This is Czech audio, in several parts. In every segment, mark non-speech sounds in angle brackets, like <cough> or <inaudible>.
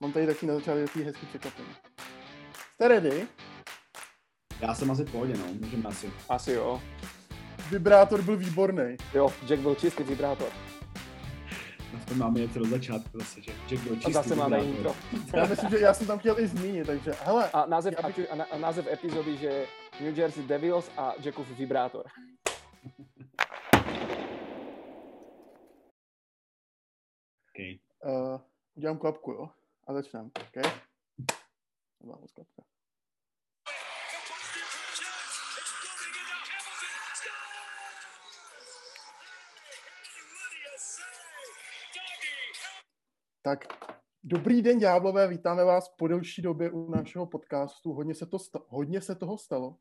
Mám tady taky na začátku takový hezký překvapení. Jste ready? Já jsem asi v pohodě, no, můžeme asi. Asi jo. Vibrátor byl výborný. Jo, Jack byl čistý vibrátor. Aspoň máme něco do začátku zase, že Jack byl A čistý zase máme vibrátor. intro. Já myslím, že já jsem tam chtěl i zmínit, takže hele, A název, Já bych- a, a, a název epizody, že New Jersey Devils a Jackův vibrátor. <laughs> Okay. uh, udělám klapku, jo? A začneme, OK? Moc klapka. Tak, dobrý den, ďáblové, vítáme vás po delší době u našeho podcastu. Hodně se, to sta- hodně se toho stalo.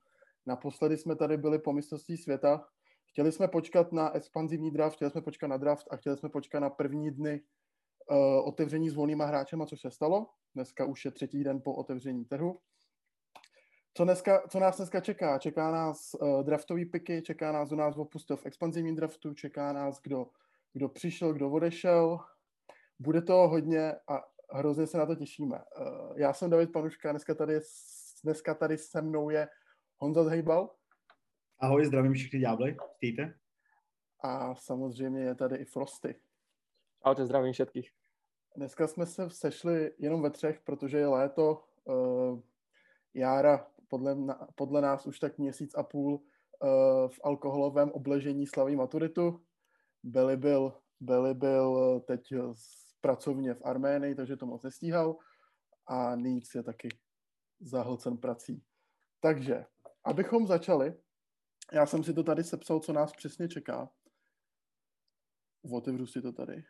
Naposledy jsme tady byli po mistrovství světa. Chtěli jsme počkat na expanzivní draft, chtěli jsme počkat na draft a chtěli jsme počkat na první dny uh, otevření s volnýma hráčema, což se stalo. Dneska už je třetí den po otevření trhu. Co, dneska, co nás dneska čeká? Čeká nás uh, draftový piky, čeká nás, kdo nás opustil v expanzivním draftu, čeká nás, kdo, kdo přišel, kdo odešel. Bude to hodně a hrozně se na to těšíme. Uh, já jsem David Panuška, dneska tady, dneska tady se mnou je Honza Zhejbal Ahoj, zdravím všechny ďábly, chtějte? a samozřejmě je tady i Frosty. Ahojte, zdravím všetkých. Dneska jsme se sešli jenom ve třech, protože je léto. Uh, Jára podle, podle nás už tak měsíc a půl uh, v alkoholovém obležení slaví maturitu. Billy byl, Billy byl teď z- pracovně v Arménii, takže to moc nestíhal. A Níc je taky zahlcen prací. Takže, abychom začali, já jsem si to tady sepsal, co nás přesně čeká. Otevřu si to tady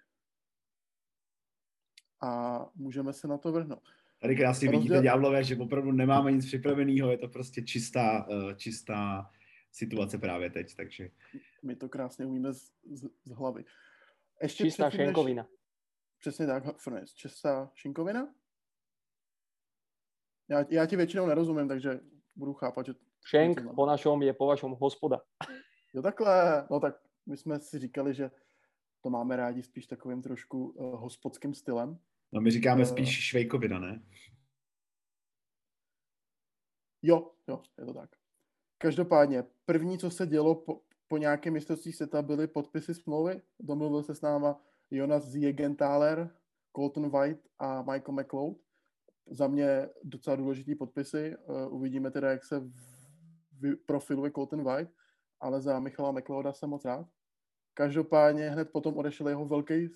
a můžeme se na to vrhnout. Tady krásně Rozděl- vidíte ďáblové, že opravdu nemáme nic připraveného, je to prostě čistá, eh, čistá situace právě teď, takže My to krásně umíme z, z, z hlavy. Ještě Čistá předtím, než- šenkovina. Přesně tak, Furnace. Čistá šinkovina? Já, já ti většinou nerozumím, takže budu chápat, že... Šenk Něco po našom je po vašom hospoda. Jo takhle, no tak my jsme si říkali, že to máme rádi spíš takovým trošku uh, hospodským stylem. No my říkáme Eh. spíš švejkovina, ne? Jo, jo, je to tak. Každopádně, první, co se dělo po, po nějakém mistrovství světa, byly podpisy smlouvy. Domluvil se s náma Jonas Ziegenthaler, Colton White a Michael McLeod. Za mě docela důležitý podpisy. Uh, uvidíme teda, jak se profiluje Colton White, ale za Michala McLeoda jsem moc rád. Každopádně hned potom odešel jeho velký,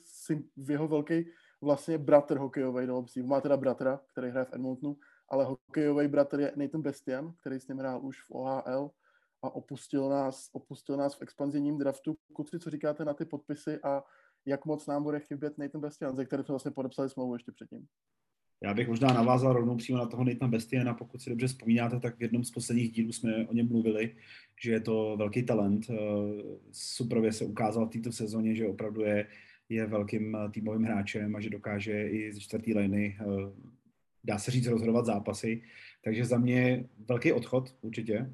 jeho velký vlastně bratr hokejový do obcí. Má teda bratra, který hraje v Edmontonu, ale hokejový bratr je Nathan Bestian, který s ním hrál už v OHL a opustil nás, opustil nás v expanzivním draftu. Kluci, co říkáte na ty podpisy a jak moc nám bude chybět Nathan Bestian, ze kterým jsme vlastně podepsali smlouvu ještě předtím. Já bych možná navázal rovnou přímo na toho Nathana Bestiana, pokud si dobře vzpomínáte, tak v jednom z posledních dílů jsme o něm mluvili, že je to velký talent. Eh, Suprově se ukázal v této sezóně, že opravdu je, je velkým eh, týmovým hráčem a že dokáže i ze čtvrtý liny, eh, dá se říct, rozhodovat zápasy. Takže za mě velký odchod určitě.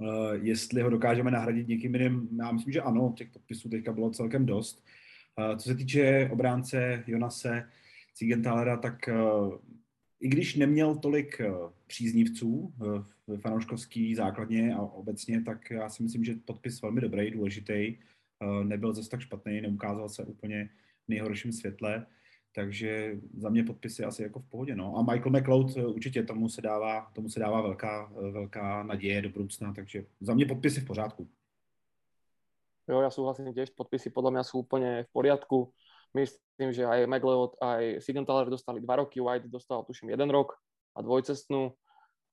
Eh, Jestli ho dokážeme nahradit někým jiným, já myslím, že ano, těch podpisů teďka bylo celkem dost. Co se týče obránce Jonase, Cigenthalera, tak i když neměl tolik příznivců v fanouškovský základně a obecně, tak já si myslím, že podpis velmi dobrý, důležitý. Eh, Nebyl zase tak špatný, neukázal se úplně v nejhorším světle, takže za mě podpisy asi jako v pohodě. No. A Michael McLeod eh, určitě tomu se dává, tomu se dává velká, eh, velká naděje do budoucna, takže za mě podpisy v pořádku. Jo, ja súhlasím tiež, podpisy podľa mňa sú úplne v poriadku. Myslím, že aj McLeod, aj Sigenthaler dostali dva roky, White dostal tuším jeden rok a dvojcestnú.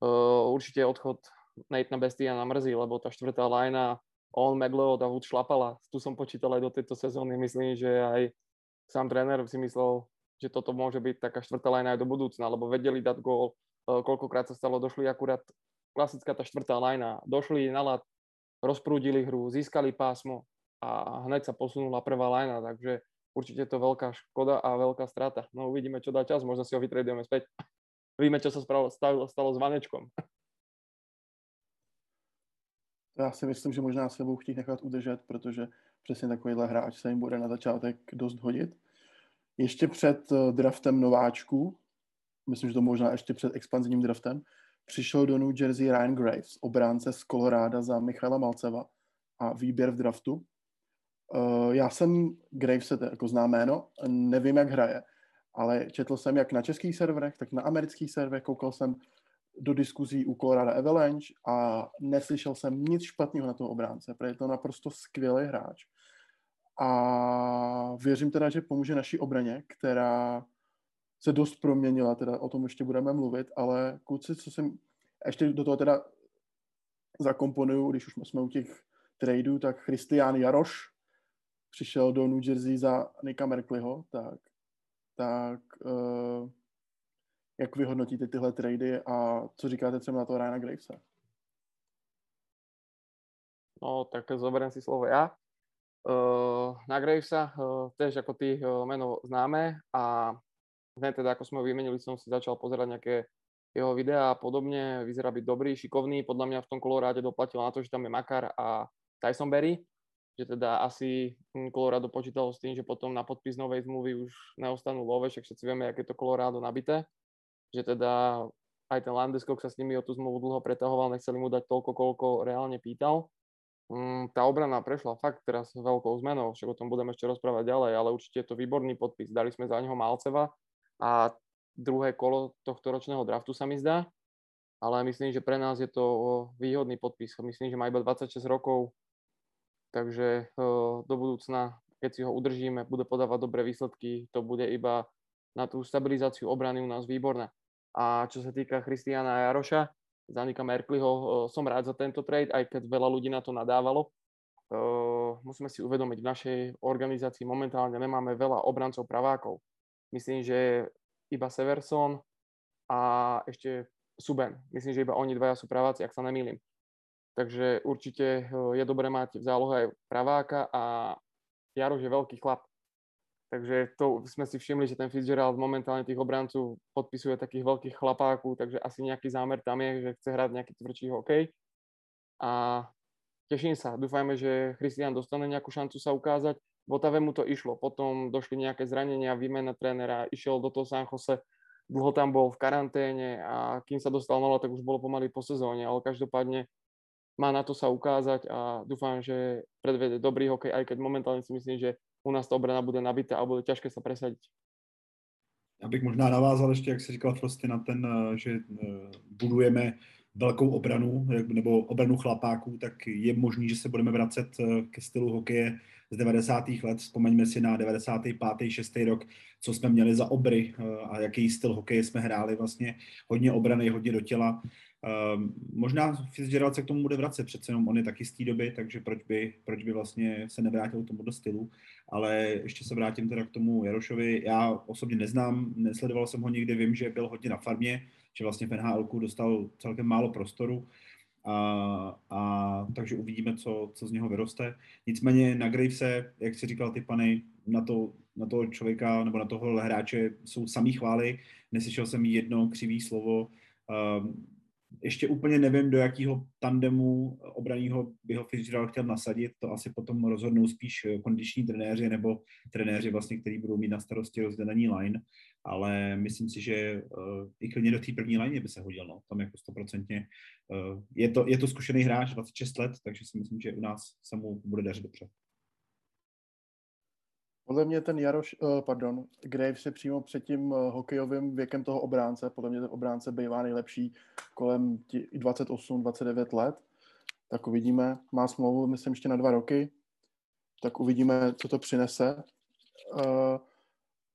Uh, určite odchod Nathana Bestiana mrzí, lebo tá štvrtá lajna, on, McLeod a Wood šlapala. Tu som počítal aj do tejto sezóny. Myslím, že aj sám tréner si myslel, že toto môže byť taká štvrtá lajna aj do budúcna, lebo vedeli dať gól. Uh, koľkokrát sa stalo, došli akurát klasická tá štvrtá lajna. Došli na lat, rozprúdili hru, získali pásmo a hneď sa posunula prvá lajna, takže určite to veľká škoda a veľká strata. No uvidíme, čo dá čas, možno si ho vytredujeme späť. Víme, čo sa stalo, stalo s Vanečkom. <laughs> Já si myslím, že možná se budou chtít nechat udržet, protože přesně takovýhle hráč se jim bude na začátek dost hodit. Ještě před eh, draftem nováčků myslím, že to možná ještě před expanzivním draftem, přišel do New Jersey Ryan Graves, obránce z Colorado za Michaela Malceva a výběr v draftu. Uh, já jsem Graves jako znám jméno, nevím, jak hraje, ale četl jsem jak na českých serverech, tak na amerických serverech, koukal jsem do diskuzí u Colorado Avalanche a neslyšel jsem nic špatného na toho obránce, protože je to naprosto skvělý hráč. A věřím teda, že pomůže naší obraně, která se dost proměnila, teda o tom ještě budeme mluvit, ale kluci, co jsem, ještě do toho teda zakomponuju, když už jsme u těch tradeů, tak Christian Jaroš přišel do New Jersey za Nika Merkleyho, tak, tak uh, jak vyhodnotíte tyhle trady a co říkáte třeba na to Ryana Gravesa? No, tak zoberiem si slovo ja. Uh, na Gravesa uh, tiež ako ty uh, meno známe a hneď teda ako sme ho vymenili, som si začal pozerať nejaké jeho videá a podobne. Vyzerá byť dobrý, šikovný. Podľa mňa v tom Koloráde doplatil na to, že tam je Makar a Tyson Berry, že teda asi Colorado počítalo s tým, že potom na podpis novej zmluvy už neostanú love, však všetci vieme, je to Colorado nabité že teda aj ten Landeskog sa s nimi o tú zmluvu dlho pretahoval, nechceli mu dať toľko, koľko reálne pýtal. Mm, tá obrana prešla fakt teraz veľkou zmenou, však o tom budeme ešte rozprávať ďalej, ale určite je to výborný podpis. Dali sme za neho Malceva a druhé kolo tohto ročného draftu sa mi zdá, ale myslím, že pre nás je to výhodný podpis. Myslím, že má iba 26 rokov, takže do budúcna, keď si ho udržíme, bude podávať dobré výsledky, to bude iba na tú stabilizáciu obrany u nás výborné. A čo sa týka Christiana Jaroša, Zanika Merkliho, eh, som rád za tento trade, aj keď veľa ľudí na to nadávalo. Eh, musíme si uvedomiť, v našej organizácii momentálne nemáme veľa obrancov pravákov. Myslím, že iba Severson a ešte Suben. Myslím, že iba oni dvaja sú praváci, ak sa nemýlim. Takže určite eh, je dobré mať v zálohe aj praváka a Jaroš je veľký chlap. Takže to sme si všimli, že ten Fitzgerald momentálne tých obrancov podpisuje takých veľkých chlapákov, takže asi nejaký zámer tam je, že chce hrať nejaký tvrdší hokej. A teším sa, dúfajme, že Christian dostane nejakú šancu sa ukázať. V Otave mu to išlo, potom došli nejaké zranenia, výmena trénera, išiel do toho San Jose, dlho tam bol v karanténe a kým sa dostal nolo, tak už bolo pomaly po sezóne, ale každopádne má na to sa ukázať a dúfam, že predvede dobrý hokej, aj keď momentálne si myslím, že u nás ta obrana bude nabitá a bude těžké se presadit. Já bych možná navázal ještě, jak se říkal prostě na ten, eh, že eh, budujeme velkou obranu nebo obranu chlapáků, tak je možný, že se budeme vracet eh, ke stylu hokeje z 90. let. Vzpomeňme si na 95. 6. rok, co jsme měli za obry a jaký styl hokeje jsme hráli vlastně. Hodně obrany, hodně do těla. Um, možná Fitzgerald se k tomu bude vracet, přece jenom on je taky z té doby, takže proč by, proč by vlastně se nevrátil tomu do stylu. Ale ještě se vrátím teda k tomu Jarošovi. Já osobně neznám, nesledoval jsem ho nikdy, vím, že byl hodně na farmě, že vlastně v nhl dostal celkem málo prostoru. A, a takže uvidíme, co, co z něho vyroste. Nicméně na Gravese, jak si říkal ty pany, na, to, na toho člověka nebo na toho hráče jsou samý chvály. Neslyšel jsem jedno křivý slovo. Um, ještě úplně nevím, do jakého tandemu obraního by ho Fitzgerald chtěl nasadit. To asi potom rozhodnou spíš kondiční trenéři nebo trenéři, vlastně, kteří budou mít na starosti rozdělení line. Ale myslím si, že uh, i klidně do té první line by se hodil. No. Tam jako stoprocentně. Uh, je, to, je to zkušený hráč, 26 let, takže si myslím, že u nás se mu bude dařit dobře. Podle mě ten Jaroš, uh, pardon, Graves je přímo před tím uh, hokejovým věkem toho obránce. Podle mě ten obránce bývá nejlepší kolem 28-29 let. Tak uvidíme. Má smlouvu, myslím, ještě na dva roky. Tak uvidíme, co to přinese. Uh,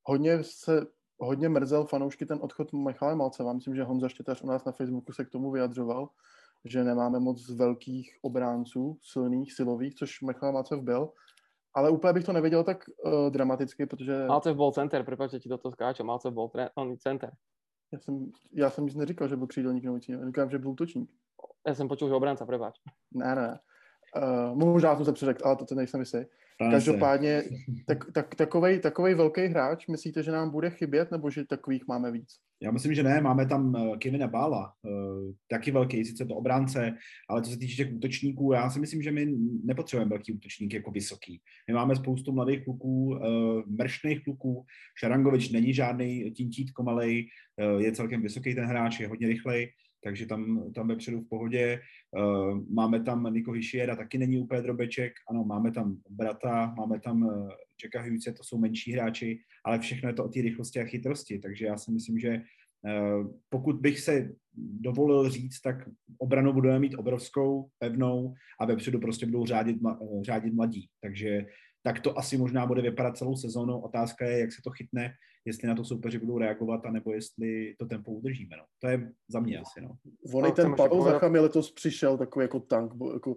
hodně se hodně mrzel fanoušky ten odchod Michala Malceva. Myslím, že Honza Štětař u nás na Facebooku se k tomu vyjadřoval, že nemáme moc velkých obránců, silných, silových, což Michal Malcev byl ale úplně bych to nevěděl tak uh, dramaticky, protože... Malcev byl center, že ti do toho skáču, Malcev byl tre- on center. Já jsem, já jsem nic neříkal, že byl křídelník nebo Já říkám, že byl útočník. Já jsem počul, že obránce, prepáč. Ne, ne. Uh, možná jsem se přeřekl, ale to, to nejsem jistý. Každopádně tak, tak, takovej, takovej velký hráč, myslíte, že nám bude chybět, nebo že takových máme víc? Já myslím, že ne, máme tam uh, Kevina Bála, uh, taky velký, sice to obránce, ale co se týče těch útočníků, já si myslím, že my nepotřebujeme velký útočník jako vysoký. My máme spoustu mladých kluků, uh, mrštných kluků, Šarangovič není žádný tintít komalej, je celkem vysoký ten hráč, je hodně rychlej, takže tam, tam vepředu v pohodě. Uh, máme tam Niko Hyšiera, taky není úplně drobeček, ano, máme tam Brata, máme tam uh, Jacka Hughes, to jsou menší hráči, ale všechno je to o té rychlosti a chytrosti, takže já si myslím, že uh, pokud bych se dovolil říct, tak obranu budeme mít obrovskou, pevnou a vepředu prostě budou řádit, řádit mladí, takže tak to asi možná bude vypadat celou sezónu. Otázka je, jak se to chytne, jestli na to soupeři budou reagovat, anebo jestli to tempo udržíme. No. To je za mě asi. No. On ten Pavel Zachami letos přišel takový jako tank, jako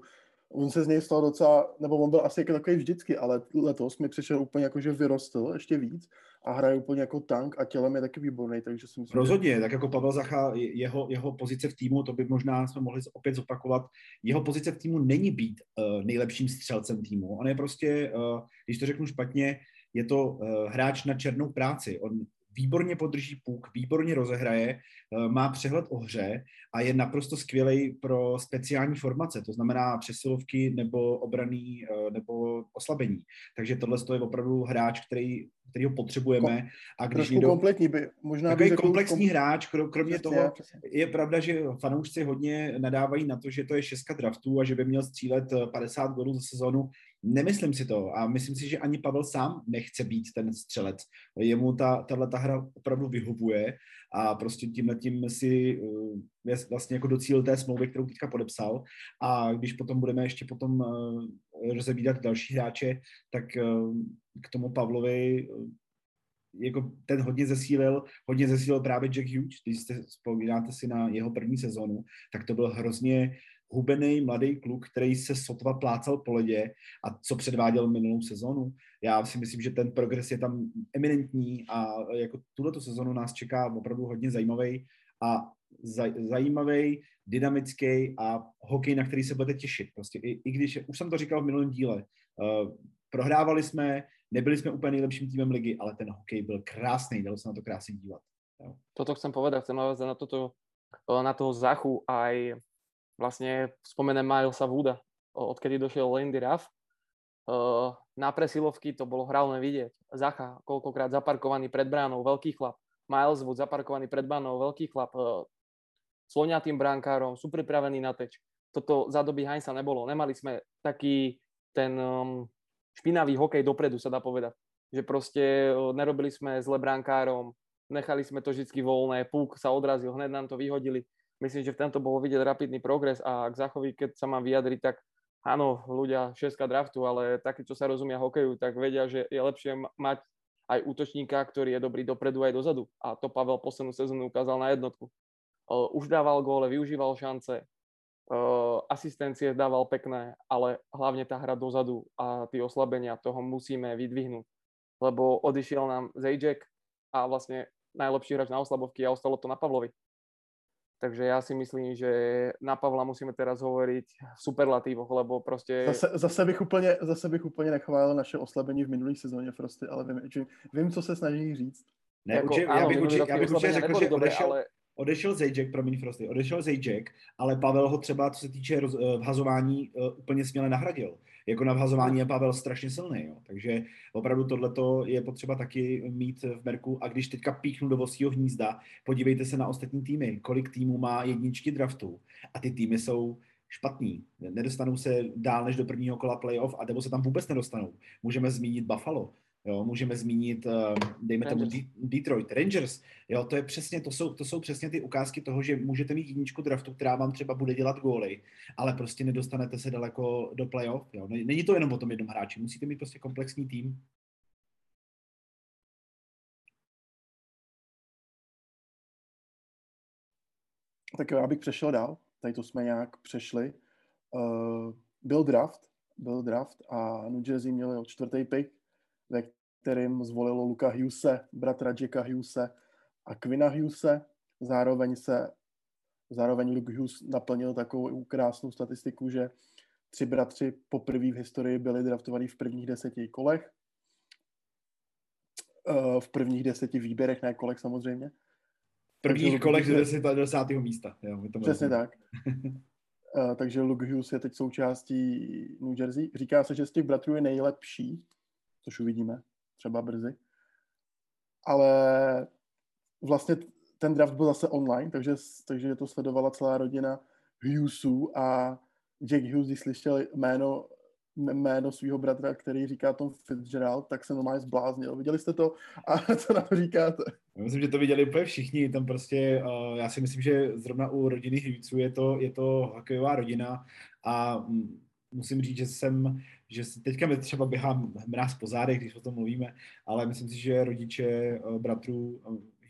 on se z něj stal docela, nebo on byl asi jako takový vždycky, ale letos mi přišel úplně jako, že vyrostl ještě víc a hraje úplně jako tank a tělem je taky výborný, takže si myslím, Rozhodně, že... tak jako Pavel Zacha, jeho, jeho pozice v týmu, to by možná jsme mohli opět zopakovat, jeho pozice v týmu není být uh, nejlepším střelcem týmu, on je prostě, uh, když to řeknu špatně, je to uh, hráč na černou práci. On výborně podrží puk, výborně rozehraje, eh, má přehled o hře a je naprosto skvělý pro speciální formace, to znamená přesilovky nebo obraný eh, nebo oslabení. Takže tohle je opravdu hráč, který, který ho potřebujeme. A když někdo, kompletní by, možná takový komplexní kom... hráč, kromě přesně, toho přesně. je pravda, že fanoušci hodně nadávají na to, že to je šestka draftů a že by měl střílet 50 eh, gólů za sezonu. Nemyslím si to a myslím si, že ani Pavel sám nechce být ten střelec. Jemu ta, tahle ta hra opravdu vyhovuje a prostě tímhle tím si uh, je vlastně jako docíl té smlouvy, kterou teďka podepsal a když potom budeme ještě potom uh, rozebídat další hráče, tak uh, k tomu Pavlovi jako ten hodně zesílil, hodně zesílil právě Jack Hughes, když jste vzpomínáte si na jeho první sezónu, tak to byl hrozně hubený mladý kluk, který se sotva plácal po ledě a co předváděl minulou sezonu. Já si myslím, že ten progres je tam eminentní a jako tuto sezonu nás čeká opravdu hodně zajímavý a zaj, zajímavý, dynamický a hokej, na který se budete těšit. Prostě i, i když, už jsem to říkal v minulém díle, uh, prohrávali jsme, nebyli jsme úplně nejlepším týmem ligy, ale ten hokej byl krásný, dalo se na to krásně dívat. Jo. Toto chcem povedať, chcem navázať na toto, na toho Zachu aj vlastne spomenem Milesa Wooda, odkedy došiel Lindy Ruff. Na presilovky to bolo hravné vidieť. Zacha, koľkokrát zaparkovaný pred bránou, veľký chlap. Miles Wood zaparkovaný pred bránou, veľký chlap. Sloňatým bránkárom, sú pripravení na teč. Toto za doby Heinza nebolo. Nemali sme taký ten um, špinavý hokej dopredu, sa dá povedať. Že proste nerobili sme zle bránkárom, nechali sme to vždy voľné, púk sa odrazil, hned nám to vyhodili myslím, že v tomto bolo vidieť rapidný progres a k Zachovi, keď sa mám vyjadriť, tak áno, ľudia 6 draftu, ale takí, čo sa rozumia hokeju, tak vedia, že je lepšie mať aj útočníka, ktorý je dobrý dopredu aj dozadu. A to Pavel poslednú sezónu ukázal na jednotku. Už dával góle, využíval šance, asistencie dával pekné, ale hlavne tá hra dozadu a tie oslabenia, toho musíme vydvihnúť. Lebo odišiel nám Zajček a vlastne najlepší hráč na oslabovky a ostalo to na Pavlovi. Takže já si myslím, že na Pavla musíme teraz hovoriť v superlatívoch, lebo prostě... Zase, zase, bych úplně, zase bych úplně nechválil naše oslabení v minulé sezóně, prostě, ale vím, vím, co se snaží říct. Ne, jako, určitě, ano, já bych určitě, já bych určitě řekl, že odešel, ale... odešel Zajček, promiň Frosty, odešel Zajček, ale Pavel ho třeba, co se týče roz, eh, vhazování, uh, úplně směle nahradil jako na vhazování je Pavel strašně silný. Jo. Takže opravdu tohleto je potřeba taky mít v Merku. A když teďka píchnu do vosího hnízda, podívejte se na ostatní týmy, kolik týmů má jedničky draftu. A ty týmy jsou špatný. Nedostanou se dál než do prvního kola playoff a nebo se tam vůbec nedostanou. Můžeme zmínit Buffalo. Jo, můžeme zmínit, eh, dejme Rangers. tomu Detroit Rangers. Jo, to, je přesně, to, jsou, to jsou přesně ty ukázky toho, že můžete mít jedničku draftu, která vám třeba bude dělat góly, ale prostě nedostanete se daleko do playoff. Jo. Není to jenom o tom jednom hráči, musíte mít prostě komplexní tým. Tak jo, abych přešel dál. Tady to jsme nějak přešli. Uh, byl draft, byl draft a New Jersey měli čtvrtý pick, ve kterým zvolilo Luka Hughese, bratra Jacka Hughese a Quina Hughese. Zároveň se zároveň Luke Hughes naplnil takovou krásnou statistiku, že tři bratři poprvé v historii byli draftovaní v prvních deseti kolech. Eh, v prvních deseti výběrech, ne kolech samozřejmě. prvních kolech do 10. 10. místa. Jo, to Přesně tak. uh, takže Luke Hughes je teď součástí New Jersey. Říká se, že z těch bratrů je nejlepší, což uvidíme třeba brzy. Ale vlastně ten draft byl zase online, takže, takže to sledovala celá rodina Hughesů a Jack Hughes, když slyšel jméno jméno svého bratra, který říká Tom Fitzgerald, tak se normálně zbláznil. Viděli jste to? A <laughs> co na to říkáte? Já myslím, že to viděli úplně všichni. Tam prostě, já si myslím, že zrovna u rodiny Hughes je to, je to hokejová rodina a musím říct, že jsem, že teďka mi třeba běhám mráz po zádech, když o tom mluvíme, ale myslím si, že rodiče uh, bratrů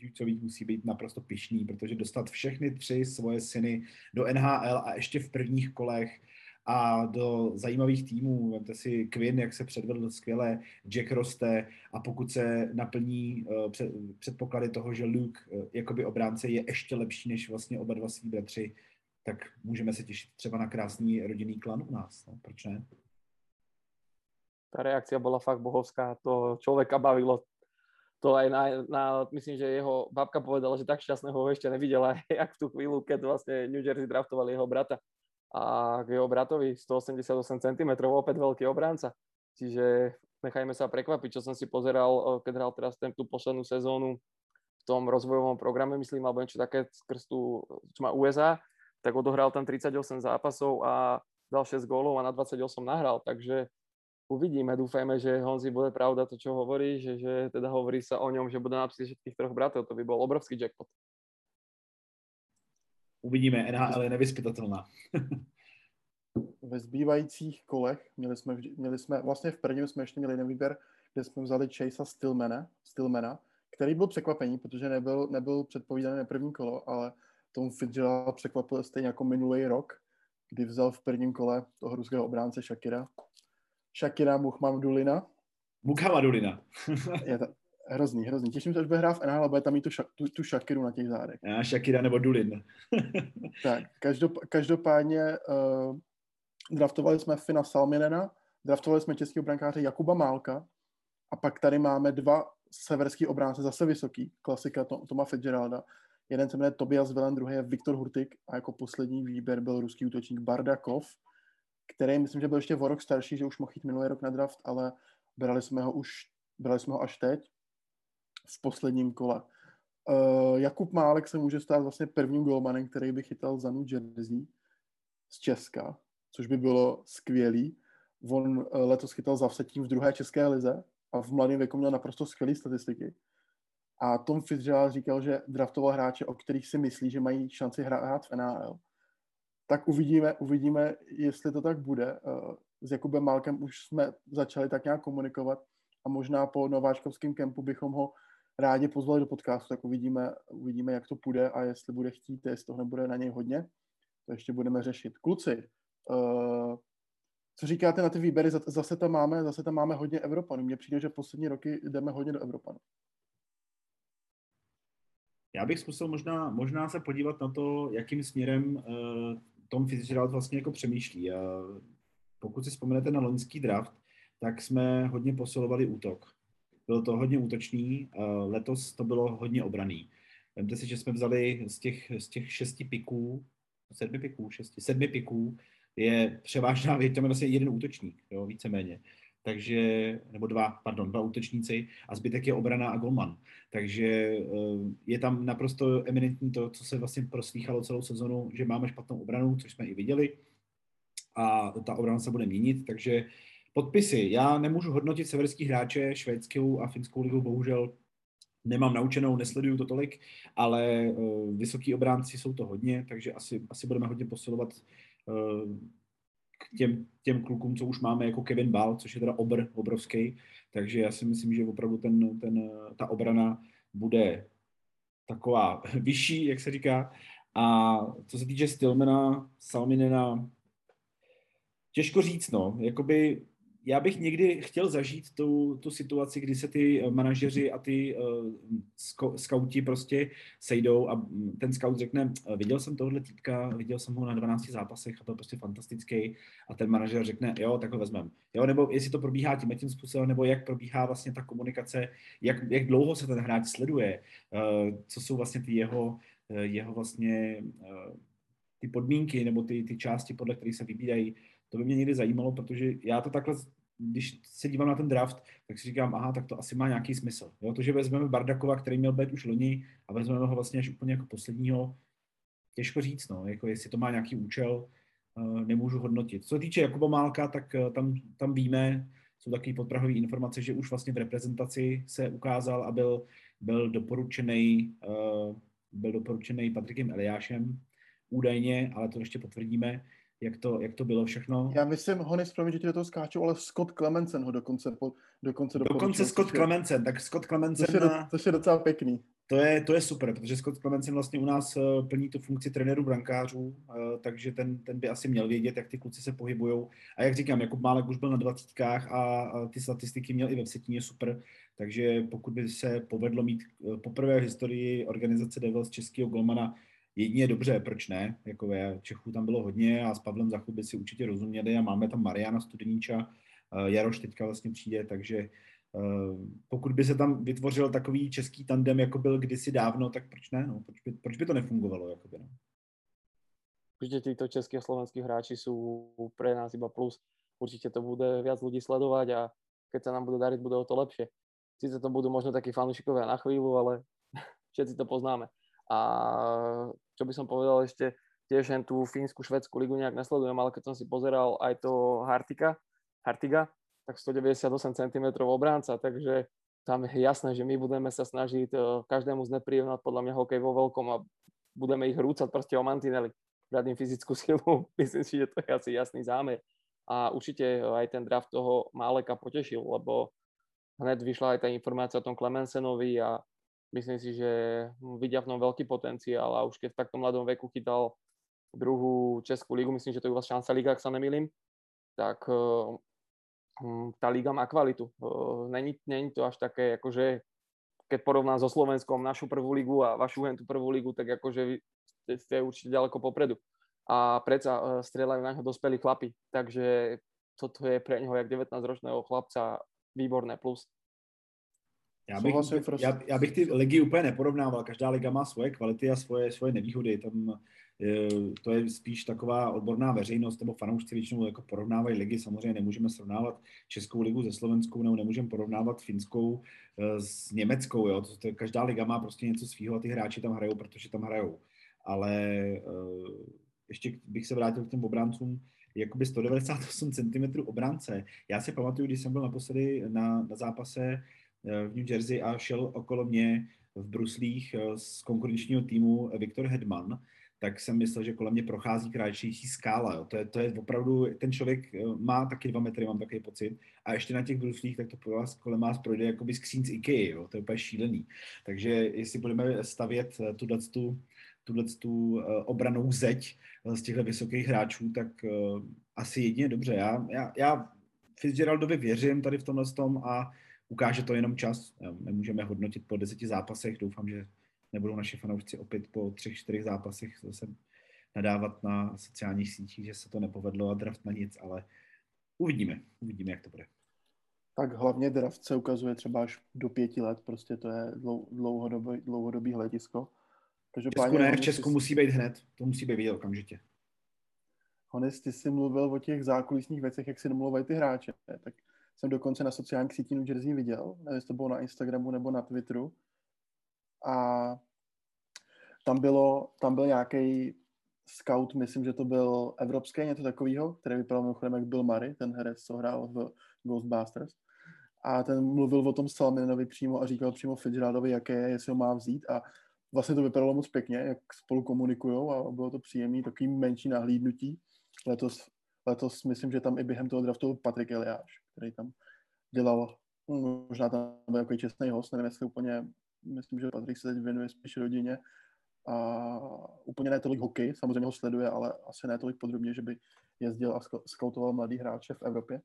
Hughesových musí být naprosto pišný, protože dostat všechny tři svoje syny do NHL a ještě v prvních kolech a do zajímavých týmů. Vemte si Quinn, jak se předvedl skvěle, Jack roste a pokud se naplní před, předpoklady toho, že Luke jakoby obránce je ještě lepší než vlastně oba dva svý bratři, tak můžeme se těšit třeba na krásný rodinný klan u nás. No, proč ne? Ta reakcia byla fakt bohovská, to člověka bavilo. To aj na, na, myslím, že jeho babka povedala, že tak šťastného ho ešte nevidela, <laughs> jak v tu chvíľu, keď vlastne New Jersey draftovali jeho brata a k jeho bratovi 188 cm, opäť veľký obránca. Čiže nechajme sa prekvapiť, čo som si pozeral, eh, keď hral teraz ten, tú poslednú sezónu v tom rozvojovom programe, myslím, alebo niečo také skrz tú, čo má USA, tak odohral tam 38 zápasov a dal 6 gólov a na 28 nahral, takže uvidíme, dúfajme, že Honzi bude pravda to, čo hovorí, že, že teda hovorí sa o ňom, že bude napísať všetkých troch bratov, to by bol obrovský jackpot. Uvidíme, NHL je nevyspytatelná. Ve zbývajících kolech měli jsme, měli jsme, vlastně v prvním jsme ještě měli jeden výběr, kde jsme vzali Chasea Stillmana, Stillmana který byl překvapení, protože nebyl, nebyl předpovídaný na první kolo, ale tomu Fitzgerald překvapil stejně jako minulý rok, kdy vzal v prvním kole toho ruského obránce Shakira. Shakira Muhammedulina. Muhammedulina. je, to, Hrozný, hrozný. Těším se, až bude hrát v NHL, bude tam mít tu, ša, tu, tu Shakiru na těch zádech. Já, Shakira nebo Dulin. <laughs> tak, každop, každopádně uh, draftovali jsme Fina Salminena, draftovali jsme českého brankáře Jakuba Málka a pak tady máme dva severský obránce, zase vysoký, klasika Toma Fitzgeralda. Jeden se jmenuje Tobias Velen, druhý je Viktor Hurtik a jako poslední výběr byl ruský útočník Bardakov, který myslím, že byl ještě o rok starší, že už mohl jít minulý rok na draft, ale brali jsme ho už brali jsme ho až teď v posledním kole. Uh, Jakub Málek se může stát vlastně prvním golmanem, který by chytal za New Jersey z Česka, což by bylo skvělý. On uh, letos chytal za tím v druhé české lize a v mladém věku měl naprosto skvělé statistiky. A Tom Fitzgerald říkal, že draftoval hráče, o kterých si myslí, že mají šanci hrát v NHL. Tak uvidíme, uvidíme, jestli to tak bude. Uh, s Jakubem Málkem už jsme začali tak nějak komunikovat a možná po nováčkovském kempu bychom ho rádi pozvali do podcastu, tak uvidíme, uvidíme, jak to půjde a jestli bude chtít, jestli toho nebude na něj hodně. To ještě budeme řešit. Kluci, uh, co říkáte na ty výběry? Zase tam máme, zase tam máme hodně Evropanů. Mně přijde, že poslední roky jdeme hodně do Evropanů. Já bych zkusil možná, možná se podívat na to, jakým směrem uh, Tom Fitzgerald vlastně jako přemýšlí. Uh, pokud si vzpomenete na loňský draft, tak jsme hodně posilovali útok. Bylo to hodně útočný, letos to bylo hodně obraný. Vemte si, že jsme vzali z těch, z těch šesti piků, sedmi piků, šesti, sedmi piků, je převážná je vlastně jeden útočník, jo, víceméně. Takže, nebo dva, pardon, dva útočníci a zbytek je obrana a golman. Takže eh, je tam naprosto eminentní to, co se vlastně proslýchalo celou sezonu, že máme špatnou obranu, což jsme i viděli a ta obrana se bude měnit, takže Podpisy. Já nemůžu hodnotit severský hráče, švédskou a finskou ligu bohužel nemám naučenou, nesleduju to tolik, ale uh, vysoký obránci jsou to hodně, takže asi, asi budeme hodně posilovat uh, k těm, těm klukům, co už máme, jako Kevin Ball, což je teda obr obrovský, takže já si myslím, že opravdu ten, ten, ta obrana bude taková <laughs> vyšší, jak se říká. A co se týče Stillmana, Salminena, těžko říct, no. Jakoby já bych někdy chtěl zažít tu, tu situaci, kdy se ty eh, manažeři a ty uh, skauti prostě sejdou a ten scout řekne, viděl jsem tohle týpka, viděl jsem ho na 12 zápasech a byl prostě fantastický a ten manažer řekne, jo, tak ho vezmem. Jo, nebo jestli to probíhá tím tím způsobem, nebo jak probíhá vlastně ta komunikace, jak, jak dlouho se ten hráč sleduje, uh, co jsou vlastně ty jeho, jeho vlastně uh, ty podmínky nebo ty, ty části, podle kterých se vybírají, to by mě někdy zajímalo, protože já to takhle, když se dívám na ten draft, tak si říkám, aha, tak to asi má nějaký smysl. Jo, to, že vezmeme Bardakova, který měl být už loni a vezmeme ho vlastně až úplně jako posledního, těžko říct, no, jako jestli to má nějaký účel, uh, nemůžu hodnotit. Co se týče Jakuba Málka, tak uh, tam, tam víme, jsou takové podprahové informace, že už vlastně v reprezentaci se ukázal a byl, byl doporučený uh, byl doporučený Patrikem Eliášem, údajně, ale to ještě potvrdíme, jak to, jak to bylo všechno. Já myslím, Honis, promiň, že ti do toho skáču, ale Scott Clemensen ho dokonce, po, dokonce Dokonce Scott Clemensen, tak Scott Clemensen... To je, to je docela pěkný. To je, to je super, protože Scott Clemensen vlastně u nás eh, plní tu funkci trenéru brankářů, eh, takže ten, ten by asi měl vědět, jak ty kluci se pohybují. A jak říkám, Jakub Málek už byl na dvacítkách a, a ty statistiky měl i ve Vsetíně super, takže pokud by se povedlo mít eh, poprvé v historii organizace Devils českého golmana jedině dobře, proč ne? Jako je, Čechů tam bylo hodně a s Pavlem Zachu by si určitě rozuměli a máme tam Mariana Studeníča, Jaroš teďka vlastně přijde, takže pokud by se tam vytvořil takový český tandem, jako byl kdysi dávno, tak proč ne? No? Proč, by, proč by to nefungovalo? Jakoby, no? Určite títo českí a slovenskí hráči sú pre nás iba plus. Určite to bude viac ľudí sledovať a keď sa nám bude dariť, bude o to lepšie. Sice to budú možno takí fanúšikovia na chvíľu, ale <laughs> všetci to poznáme. A čo by som povedal ešte, tiež len tú fínsku, švedskú ligu nejak nesledujem, ale keď som si pozeral aj to Hartika, Hartiga, tak 198 cm obránca, takže tam je jasné, že my budeme sa snažiť eh, každému znepríjemnať podľa mňa hokej vo veľkom a budeme ich rúcať proste o mantinely, im fyzickú <laughs> silu. Myslím si, že to je asi jasný zámer. A určite aj ten draft toho Máleka potešil, lebo hned vyšla aj tá informácia o tom Clemensenovi a myslím si, že vidia v tom veľký potenciál a už keď v takto mladom veku chytal druhú Českú ligu, myslím, že to je u vás šanca liga, ak sa nemýlim, tak uh, tá liga má kvalitu. Uh, není, není to až také, akože keď porovnám so Slovenskom našu prvú ligu a vašu tú prvú ligu, tak akože vy ste, ste určite ďaleko popredu. A predsa uh, strieľajú na ňo dospelí chlapi, takže toto je pre neho jak 19-ročného chlapca výborné plus. Já bych, já, já bych ty ligy úplně neporovnával. Každá liga má svoje kvality a svoje, svoje nevýhody. Tam je, to je spíš taková odborná veřejnost nebo fanoušci většinou jako porovnávají ligy. Samozřejmě nemůžeme srovnávat Českou ligu se Slovenskou nebo nemůžeme porovnávat Finskou eh, s Německou. Jo. To, to, každá liga má prostě něco svýho a ty hráči tam hrajou, protože tam hrajou. Ale uh, ještě bych se vrátil k těm obráncům jakoby 198 cm obránce. Já si pamatuju, když jsem byl naposledy na, na zápase Eh, v New Jersey a šel okolo mě v bruslích eh, z konkurenčního týmu Viktor Hedman, tak jsem myslel, že kolem mě prochází kráčející skála. Jo. To, je, to je opravdu, ten člověk eh, má taky dva metry, mám takový pocit. A ještě na těch bruslích, tak to po vás kolem vás projde jako by skřín z IKEA, jo. to je úplně šílený. Takže jestli budeme stavět tuhle tu, tuhle tu obranou zeď z těchto vysokých hráčů, tak uh, asi jedině dobře. Já, já, já Fitzgeraldovi věřím tady v tomhle tom a ukáže to jenom čas. Nemůžeme hodnotit po deseti zápasech. Doufám, že nebudou naši fanoušci opět po třech, čtyřech zápasech zase nadávat na sociálních sítích, že se to nepovedlo a draft na nic, ale uvidíme, uvidíme, jak to bude. Tak hlavně draft se ukazuje třeba až do pěti let, prostě to je dlouhodobý, dlouhodobý hledisko. Česku ne, v Česku musí být hned, to musí být vidět okamžitě. Hones, ty jsi mluvil o těch zákulisních věcech, jak si domluvají ty hráče, tak jsem dokonce na sociálních sítích New Jersey viděl, nevím, jestli to bylo na Instagramu nebo na Twitteru. A tam, bylo, tam byl nějaký scout, myslím, že to byl evropský, něco takového, který vypadal mimochodem jak Bill Murray, ten herec, co hrál v Ghostbusters. A ten mluvil o tom Salminovi přímo a říkal přímo Fitzgeraldovi, jaké je, jestli ho má vzít a vlastně to vypadalo moc pěkně, jak spolu komunikují a bylo to příjemný, takový menší nahlídnutí. Letos letos myslím, že tam i během toho draftu Patrik Eliáš, který tam dělal, hm, možná tam byl jako čestný host, nevím, jestli úplně, myslím, že Patrik se teď věnuje spíš rodině a úplně ne tolik hokej, samozřejmě ho sleduje, ale asi ne tolik podrobně, že by jezdil a skautoval mladý hráče v Evropě.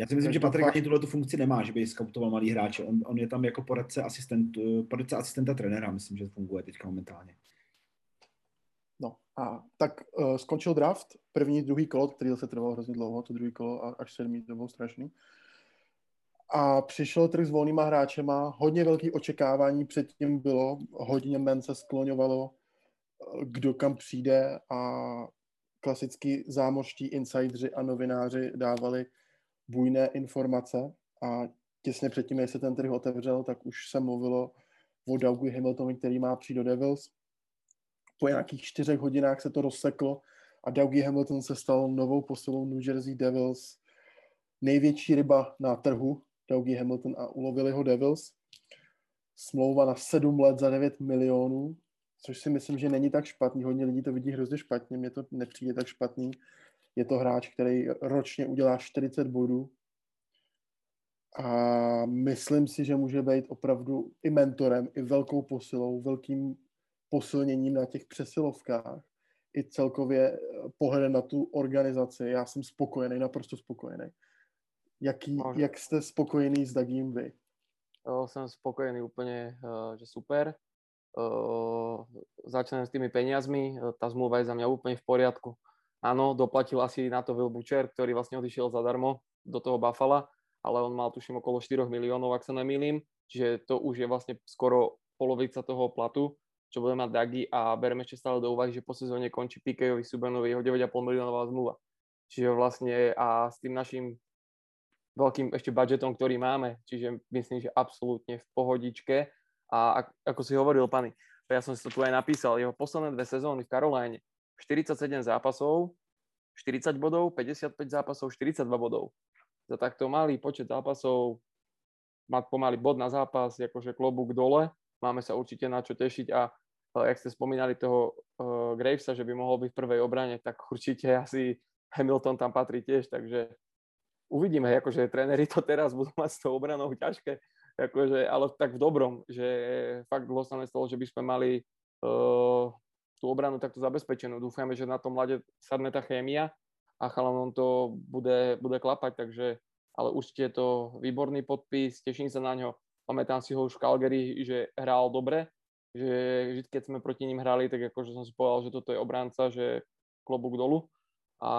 Já si myslím, že Patrik ani tuhle tu funkci nemá, že by skautoval malý hráče. On, on je tam jako poradce, asistent, poradce asistenta trenéra, myslím, že funguje teďka momentálně. No a tak uh, skončil draft, první, druhý kolo, který se trval hrozně dlouho, to druhý kolo až sedmý, to bylo strašný. A přišel trh s volnýma hráčema, hodně velký očekávání předtím bylo, hodně men se skloňovalo, eh, kdo kam přijde a klasicky zámoští insidři a novináři dávali bujné informace a těsně předtím, než se ten trh otevřel, tak už se mluvilo o Dougie Hamiltonovi, který má přijít do Devils. Po nějakých čtyřech hodinách se to rozseklo a Dougie Hamilton se stal novou posilou New Jersey Devils. Největší ryba na trhu, Dougie Hamilton a ulovili ho Devils. Smlouva na sedm let za 9 milionů, což si myslím, že není tak špatný. Hodně lidí to vidí hrozně špatně, mně to nepřijde tak špatný. Je to hráč, který ročně udělá 40 bodů a myslím si, že může být opravdu i mentorem, i velkou posilou, velkým posilněním na těch přesilovkách, i celkově eh, pohledem na tu organizaci. Já jsem spokojený, naprosto spokojený. Jaký, jak jste spokojený s Dagím vy? Jo, jsem spokojený úplně, eh, že super. Uh, začnem s tými peniazmi, tá zmluva je za mňa úplne v poriadku. Áno, doplatil asi na to Will Butcher, ktorý vlastne odišiel zadarmo do toho Buffalo, ale on mal tuším okolo 4 miliónov, ak sa nemýlim, čiže to už je vlastne skoro polovica toho platu, čo bude mať Dagi a bereme ešte stále do úvahy, že po sezóne končí Pikejovi Subanovi jeho 9,5 miliónová zmluva. Čiže vlastne a s tým našim veľkým ešte budžetom, ktorý máme, čiže myslím, že absolútne v pohodičke. A ako si hovoril, pani, ja som si to tu aj napísal, jeho posledné dve sezóny v Caroline 47 zápasov, 40 bodov, 55 zápasov, 42 bodov. Za takto malý počet zápasov mať pomaly bod na zápas, akože klobúk dole, máme sa určite na čo tešiť a jak ste spomínali toho uh, Gravesa, že by mohol byť v prvej obrane, tak určite asi Hamilton tam patrí tiež, takže uvidíme, akože tréneri to teraz budú mať s tou obranou ťažké, akože, ale tak v dobrom, že fakt dlho sa nestalo, že by sme mali uh, tú obranu takto zabezpečenú. Dúfajme, že na tom mlade sadne tá chémia a chalanom to bude, bude klapať, takže ale určite je to výborný podpis, teším sa na ňo. Pamätám si ho už v Calgary, že hrál dobre, že vždy, keď sme proti ním hrali, tak akože som si povedal, že toto je obránca, že klobúk dolu a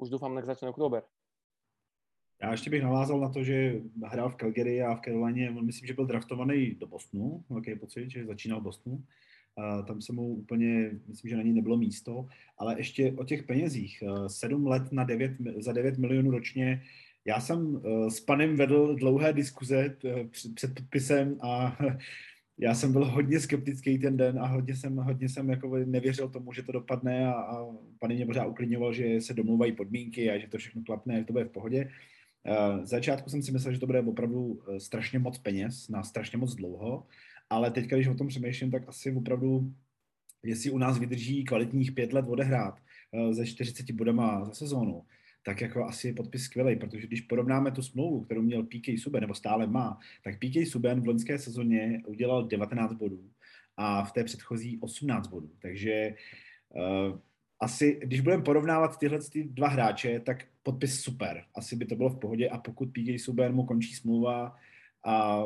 už dúfam, že začne oktober. Já ještě bych navázal na to, že hrál v Calgary a v Carolině, myslím, že byl draftovaný do Bostonu, jaký pocit, že začínal v Bostonu tam se mu úplně, myslím, že na ní nebylo místo, ale ještě o těch penězích. Sedm let na 9, za 9 milionů ročně. Já jsem eh, s panem vedl dlouhé diskuze eh, před podpisem a <laughs> já jsem byl hodně skeptický ten den a hodně jsem, hodně jsem jako nevěřil tomu, že to dopadne a, a pan mě pořád uklidňoval, že se domluvají podmínky a že to všechno klapne, že to bude v pohodě. Z začátku jsem si myslel, že to bude opravdu strašně moc peněz na strašně moc dlouho ale teď, když o tom přemýšlím, tak asi opravdu, jestli u nás vydrží kvalitních pět let odehrát ze 40 bodama za sezónu, tak jako asi je podpis skvělý, protože když porovnáme tu smlouvu, kterou měl PK Suben, nebo stále má, tak PK Suben v loňské sezóně udělal 19 bodů a v té předchozí 18 bodů. Takže uh, asi, když budeme porovnávat tyhle ty dva hráče, tak podpis super. Asi by to bylo v pohodě a pokud PK Suben mu končí smlouva a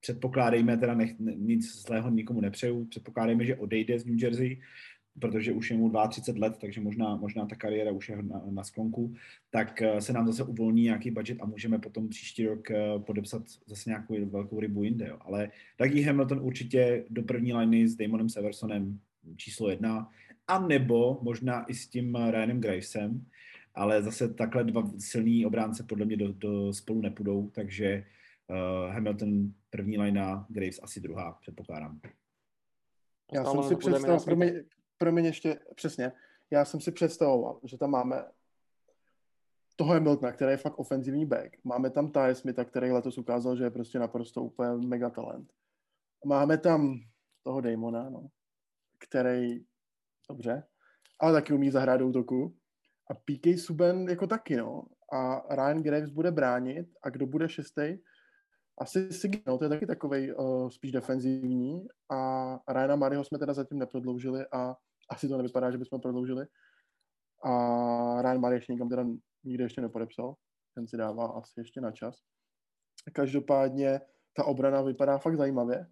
předpokládejme, teda nech, nic zlého nikomu nepřeju, předpokládejme, že odejde z New Jersey, protože už je mu 32 let, takže možná, možná ta kariéra už je na, na sklonku, tak eh, se nám zase uvolní nějaký budget a můžeme potom příští rok eh, podepsat zase nějakou velkou rybu jinde. Jo. Ale Dougie Hamilton určitě do první liney s Damonem Seversonem číslo jedna, a nebo možná i s tím Ryanem Gravesem, ale zase takhle dva silní obránce podle mě do, do spolu nepůjdou, takže uh, Hamilton první linea, Graves asi druhá, předpokládám. Já jsem si představoval, promiň, promiň ještě, přesně, já jsem si představoval, že tam máme toho Hamiltona, který je fakt ofenzivní back. Máme tam Ty Smitha, který letos ukázal, že je prostě naprosto úplně mega talent. Máme tam toho Damona, no, který, dobře, ale taky umí zahrát útoku. A PK Suben jako taky, no. A Ryan Graves bude bránit a kdo bude šestý? Asi Signal, to je taky takový uh, spíš defenzivní a Ryana Mariho jsme teda zatím neprodloužili a asi to nevypadá, že bychom prodloužili. A Ryan ještě nikam teda nikde ještě nepodepsal. ten si dává asi ještě na čas. Každopádně ta obrana vypadá fakt zajímavě.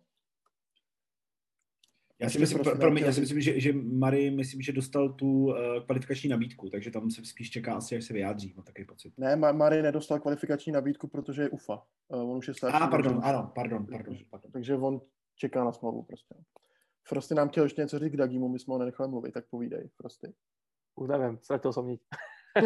Já si myslím, pro, pro mě, já si myslím že, že Mary, myslím, že dostal tu uh, kvalifikační nabídku, takže tam se spíš čeká asi, jak se vyjádří, mám takový pocit. Ne, Mary nedostal kvalifikační nabídku, protože je UFA. Uh, on už je starší. A, ah, pardon, ano, pardon, pardon, pardon. Takže on čeká na smlouvu prostě. Frosty nám chtěl ještě něco říct k Dagimu, my jsme ho nenechali mluvit, tak povídej, Frosty. Už nevím, ztratil jsem niť.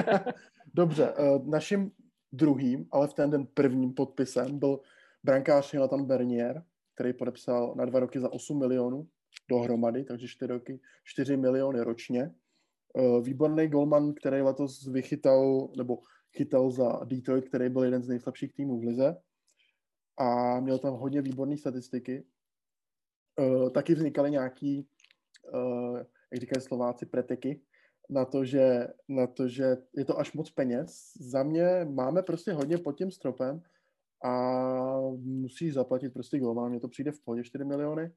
<laughs> Dobře, uh, naším druhým, ale v ten den prvním podpisem byl brankář Jonathan Bernier, který podepsal na dva roky za 8 milionů dohromady, takže 4 roky 4 miliony ročně. Uh, výborný golman, který letos vychytal, nebo chytal za Detroit, který byl jeden z nejslabších týmů v lize a měl tam hodně výborné statistiky. Uh, taky vznikaly nějaký, uh, jak říkají Slováci, preteky na to, že, na to, že je to až moc peněz. Za mě máme prostě hodně pod tím stropem a musíš zaplatit prostě golman. Mně to přijde v pohodě 4 miliony.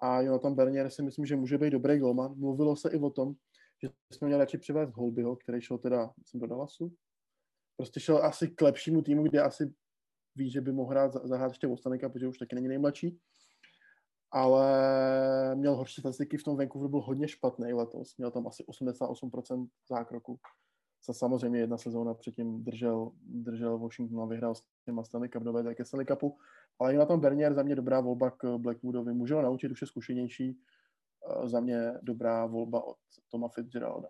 A Jonathan Bernier si myslím, že může být dobrý golman. Mluvilo se i o tom, že jsme měli radši přivést Holbyho, který šel teda, jsem do Dallasu. Prostě šel asi k lepšímu týmu, kde asi ví, že by mohl hrát, zahrát ještě Ostanika, protože už taky není nejmladší. Ale měl horší statistiky v tom Vancouveru, byl hodně špatný letos. Měl tam asi 88% zákroku. Co samozřejmě jedna sezóna předtím držel, držel Washington a vyhrál s těma Stanley Cup do ke Stanley Cupu. Ale i na tom Bernier za mě dobrá volba k Blackwoodovi. Může ho naučit, už je zkušenější. Za mě dobrá volba od Toma Fitzgeralda.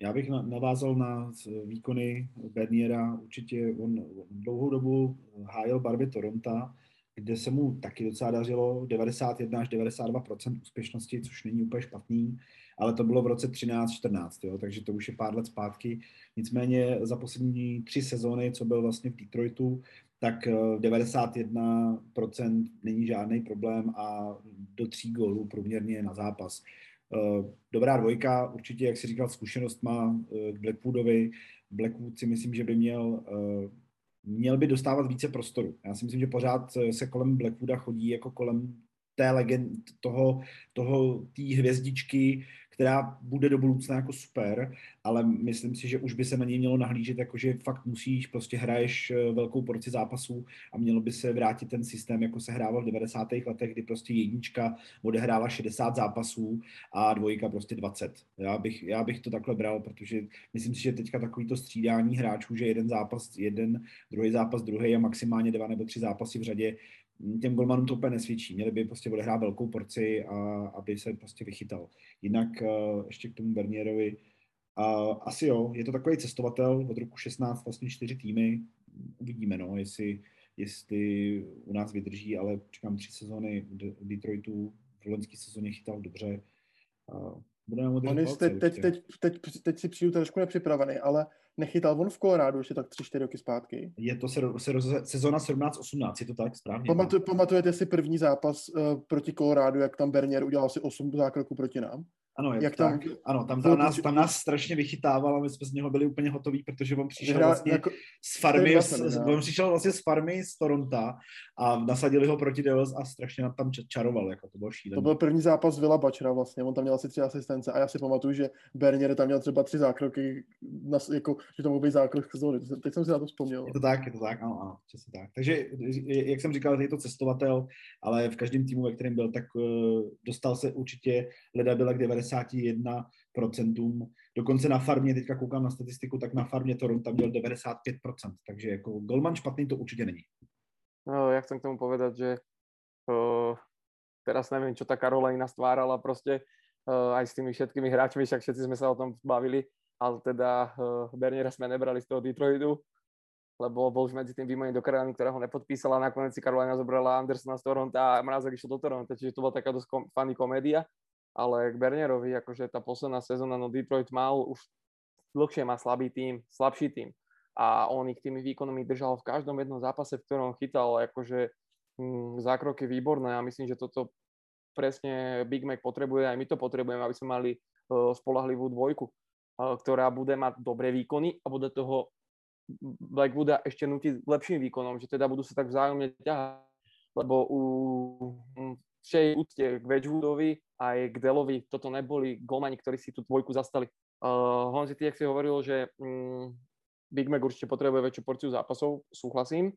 Já bych navázal na výkony Berniera. Určitě on dlouhou dobu hájil barvy Toronto, kde se mu taky docela dařilo 91 až 92% úspěšnosti, což není úplně špatný, ale to bylo v roce 13-14, takže to už je pár let zpátky. Nicméně za poslední tři sezóny, co byl vlastně v Detroitu, tak 91% eh, není žádný problém a do tří gólů průměrně na zápas. Eh, dobrá dvojka, určitě, jak si říkal, zkušenost má eh, k Blackwoodovi. Blackwood si myslím, že by měl měl by dostávat více prostoru. Já si myslím, že pořád se kolem Blackwooda chodí jako kolem té legend, toho, toho, té hvězdičky, která bude do budoucna jako super, ale myslím si, že už by se na něj mělo nahlížet, jako že fakt musíš, prostě hraješ eh, velkou porci zápasů a mělo by se vrátit ten systém, jako se hrával v 90. letech, kdy prostě jednička odehrála 60 zápasů a dvojka prostě 20. Já bych, já bych to takhle bral, protože myslím si, že teďka takový to střídání hráčů, že jeden zápas jeden, druhý zápas druhý a maximálně dva nebo tři zápasy v řadě, těm golmanům to úplně nesvědčí. Měli by prostě odehrát velkou porci, a aby se prostě vychytal. Jinak uh, ještě k tomu Bernierovi, uh, asi jo, je to takový cestovatel od roku 16, vlastně čtyři týmy. Uvidíme, no, jestli, jestli u nás vydrží, ale říkám tři sezóny v Detroitu, v loňské sezóně chytal dobře. Uh, budeme mu teď, teď, teď, teď, teď, teď si přijdu trošku nepřipravený, ale nechytal on v Kolorádu ještě tak 3-4 roky zpátky. Je to se, se, sezona 17-18, je to tak správně? Pamatu, pamatujete si první zápas uh, proti Kolorádu, jak tam Bernier udělal asi 8 zákroků proti nám? Ano, jak tam, tak. Ano, tam, tam, nás, tam nás strašně vychytával a my jsme z něho byli úplně hotoví, protože on přišel Vyhrá, vlastně jako, z farmy, vlastně, z, on přišel vlastně z farmy z Toronto a nasadili ho proti Devils a strašně tam čaroval, jako to bylo šílené. To byl první zápas Vila Bačera vlastně, on tam měl asi tři asistence a já si pamatuju, že Bernier tam měl třeba tři zákroky, na, jako, že to mohl být zákrok sezóny. Teď jsem si na to vzpomněl. Je to tak, je to tak, ano, ano, přesně tak. Takže, jak jsem říkal, je to cestovatel, ale v každém týmu, ve kterém byl, tak uh, dostal se určitě, Leda byla k 91 procentům. Dokonce na farmě, teďka koukám na statistiku, tak na farmě Toronto měl 95%, takže jako golman špatný to určitě není. No, ja chcem k tomu povedať, že uh, teraz neviem, čo tá Karolina stvárala proste uh, aj s tými všetkými hráčmi, však všetci sme sa o tom bavili, ale teda uh, Berniera sme nebrali z toho Detroitu, lebo bol už medzi tým výmený do Karoliny, ktorá ho nepodpísala, nakoniec si Karolina zobrala Andersona z Toronto a Mrazek išiel do Toronto, čiže to bola taká dosť kom- funny komédia ale k Bernierovi, akože tá posledná sezóna, no Detroit mal už dlhšie má slabý tým, slabší tým. A on ich tými výkonmi držal v každom jednom zápase, v ktorom chytal akože hm, zákroky výborné. A myslím, že toto presne Big Mac potrebuje, aj my to potrebujeme, aby sme mali uh, spolahlivú dvojku, uh, ktorá bude mať dobré výkony a bude toho Blackwooda ešte nutiť lepším výkonom, že teda budú sa tak vzájomne ťahať, lebo u úcte k Wedgwoodovi aj k Delovi, toto neboli golmani, ktorí si tú dvojku zastali. Uh, Honzi, ty, jak si hovoril, že um, Big Mac určite potrebuje väčšiu porciu zápasov, súhlasím.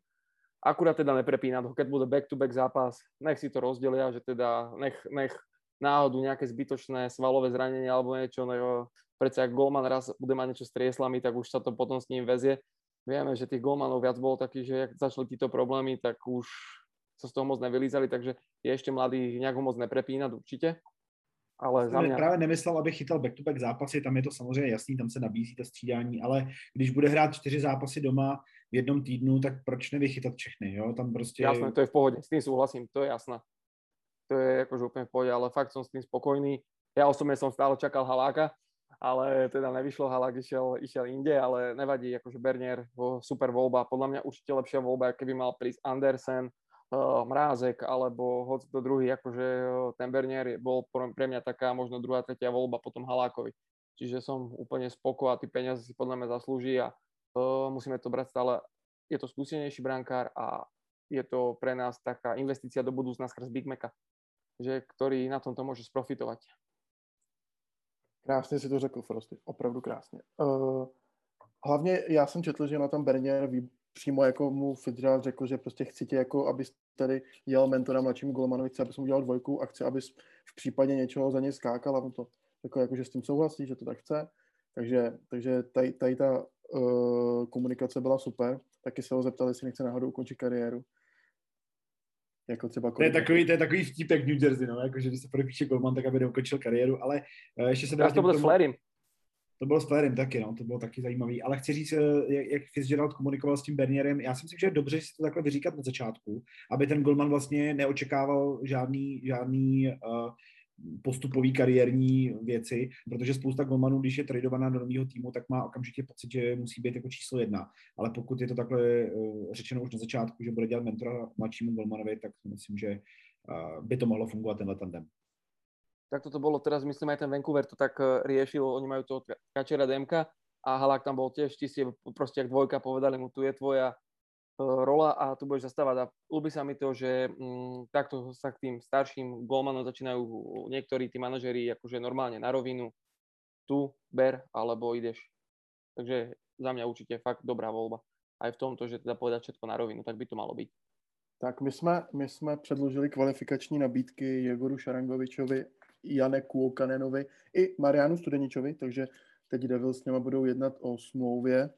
Akurát teda neprepínať ho, keď bude back-to-back zápas, nech si to rozdelia, že teda nech, nech náhodu nejaké zbytočné svalové zranenie alebo niečo, no, predsa ak Golman raz bude mať niečo s trieslami, tak už sa to potom s ním vezie. Vieme, že tých Golmanov viac bolo takých, že ak začali títo problémy, tak už sa z toho moc nevylízali, takže je ešte mladý, nejak ho moc neprepínať určite. Ale za mě... Právě nemyslel, aby chytal back-to-back zápasy, tam je to samozřejmě jasný, tam se nabízí ta střídání, ale když bude hrát čtyři zápasy doma v jednom týdnu, tak proč nevychytat všechny, jo? Tam prostě... Jasné, to je v pohodě, s tým súhlasím, to je jasné. To je akože úplne v pohode, ale fakt som s tým spokojný. Ja osobne som stále čakal Haláka, ale teda nevyšlo, Halák išiel, išiel inde, ale nevadí, akože Bernier, super voľba, podľa mňa určite lepšia voľba, keby mal prísť Andersen, uh, Mrázek alebo hoď to druhý, akože uh, ten Bernier bol pre mňa taká možno druhá, tretia voľba potom Halákovi. Čiže som úplne spoko a ty peniaze si podľa mňa zaslúži a uh, musíme to brať stále. Je to skúsenejší brankár a je to pre nás taká investícia do budúcna skrz Big Maca, že, ktorý na tomto môže sprofitovať. Krásně si to řekl, Frosty. Opravdu krásně. Uh, hlavně já jsem četl, že na tom Bernier přímo jako mu Fitzgerald řekl, že prostě chci tě jako, abys tady jel mentora mladšímu Golmanovi, chci, abys mu udělal dvojku a chci, abys v případě něčeho za něj skákal a on to jako, jako, že s tím souhlasí, že to tak chce. Takže, takže tady, tady ta uh, komunikace byla super. Taky se ho zeptali, jestli nechce náhodou ukončit kariéru. Jako třeba to, je takový, to je takový vtípek New Jersey, no, jako, že když se podepíše Golman, tak aby neukončil kariéru, ale uh, ještě se vrátím to bylo s Flairem. To bylo s Flairem taky, no, to bylo taky zajímavý. Ale chci říct, eh, jak, jak Fitzgerald komunikoval s tím Bernierem, já si myslím, že je dobře si to takhle vyříkat na začátku, aby ten Golman vlastně neočekával žádný, žádný uh, postupový kariérní věci, protože spousta golmanů, když je tradovaná do nového týmu, tak má okamžitě pocit, že musí být jako číslo jedna. Ale pokud je to takhle uh, řečeno už na začátku, že bude dělat mentora mladšímu golmanovi, tak myslím, že by to mohlo fungovat tenhle tandem tak toto bolo teraz, myslím, aj ten Vancouver to tak eh, riešil, oni majú toho Kačera Demka a Halák tam bol tiež, ti si proste jak dvojka povedali mu, tu je tvoja uh, rola a tu budeš zastávať a ľúbi sa mi to, že um, takto sa k tým starším golmanom začínajú niektorí tí manažeri akože normálne na rovinu, tu ber alebo ideš. Takže za mňa určite fakt dobrá voľba. Aj v tomto, že teda povedať všetko na rovinu, tak by to malo byť. Tak my jsme, my jsme předložili kvalifikační nabídky Jegoru Šarangovičovi Jane Kuokanenovi i Marianu Studeničovi, takže teď Devils s něma budou jednat o smlouvě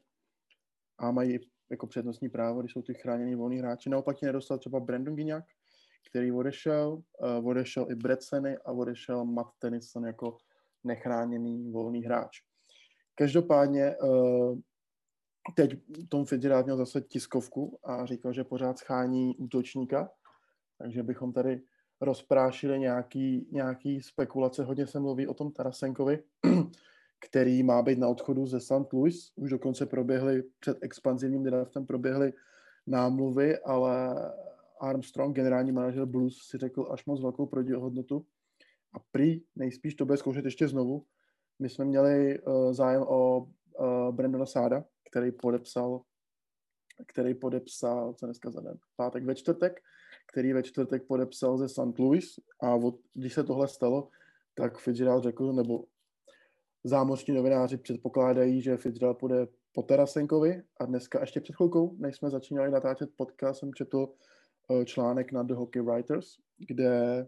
a mají jako přednostní právo, když jsou ty chráněný volní hráči. Naopak ti nedostal třeba Brandon Gignac, který odešel, uh, odešel i Bretseny a odešel Matt Tennyson jako nechráněný volný hráč. Každopádně uh, teď Tom Fitzgerald měl zase tiskovku a říkal, že pořád schání útočníka, takže bychom tady rozprášili nějaký, nějaký spekulace. Hodně se mluví o tom Tarasenkovi, <clears throat> který má být na odchodu ze St. Louis. Už dokonce proběhly před expanzivním draftem proběhly námluvy, ale Armstrong, generální manažer Blues, si řekl až moc velkou protihodnotu. A prý nejspíš to bude zkoušet ještě znovu. My jsme měli uh, zájem o uh, Brandona Sáda, který podepsal který podepsal, co dneska za den, pátek ve čtvrtek, který ve čtvrtek podepsal ze St. Louis a od, když se tohle stalo, tak Fitzgerald řekl, nebo zámořní novináři předpokládají, že Fitzgerald půjde po Tarasenkovi a dneska ještě před chvilkou, než jsme začínali natáčet podcast, jsem četl eh, článek na The Hockey Writers, kde,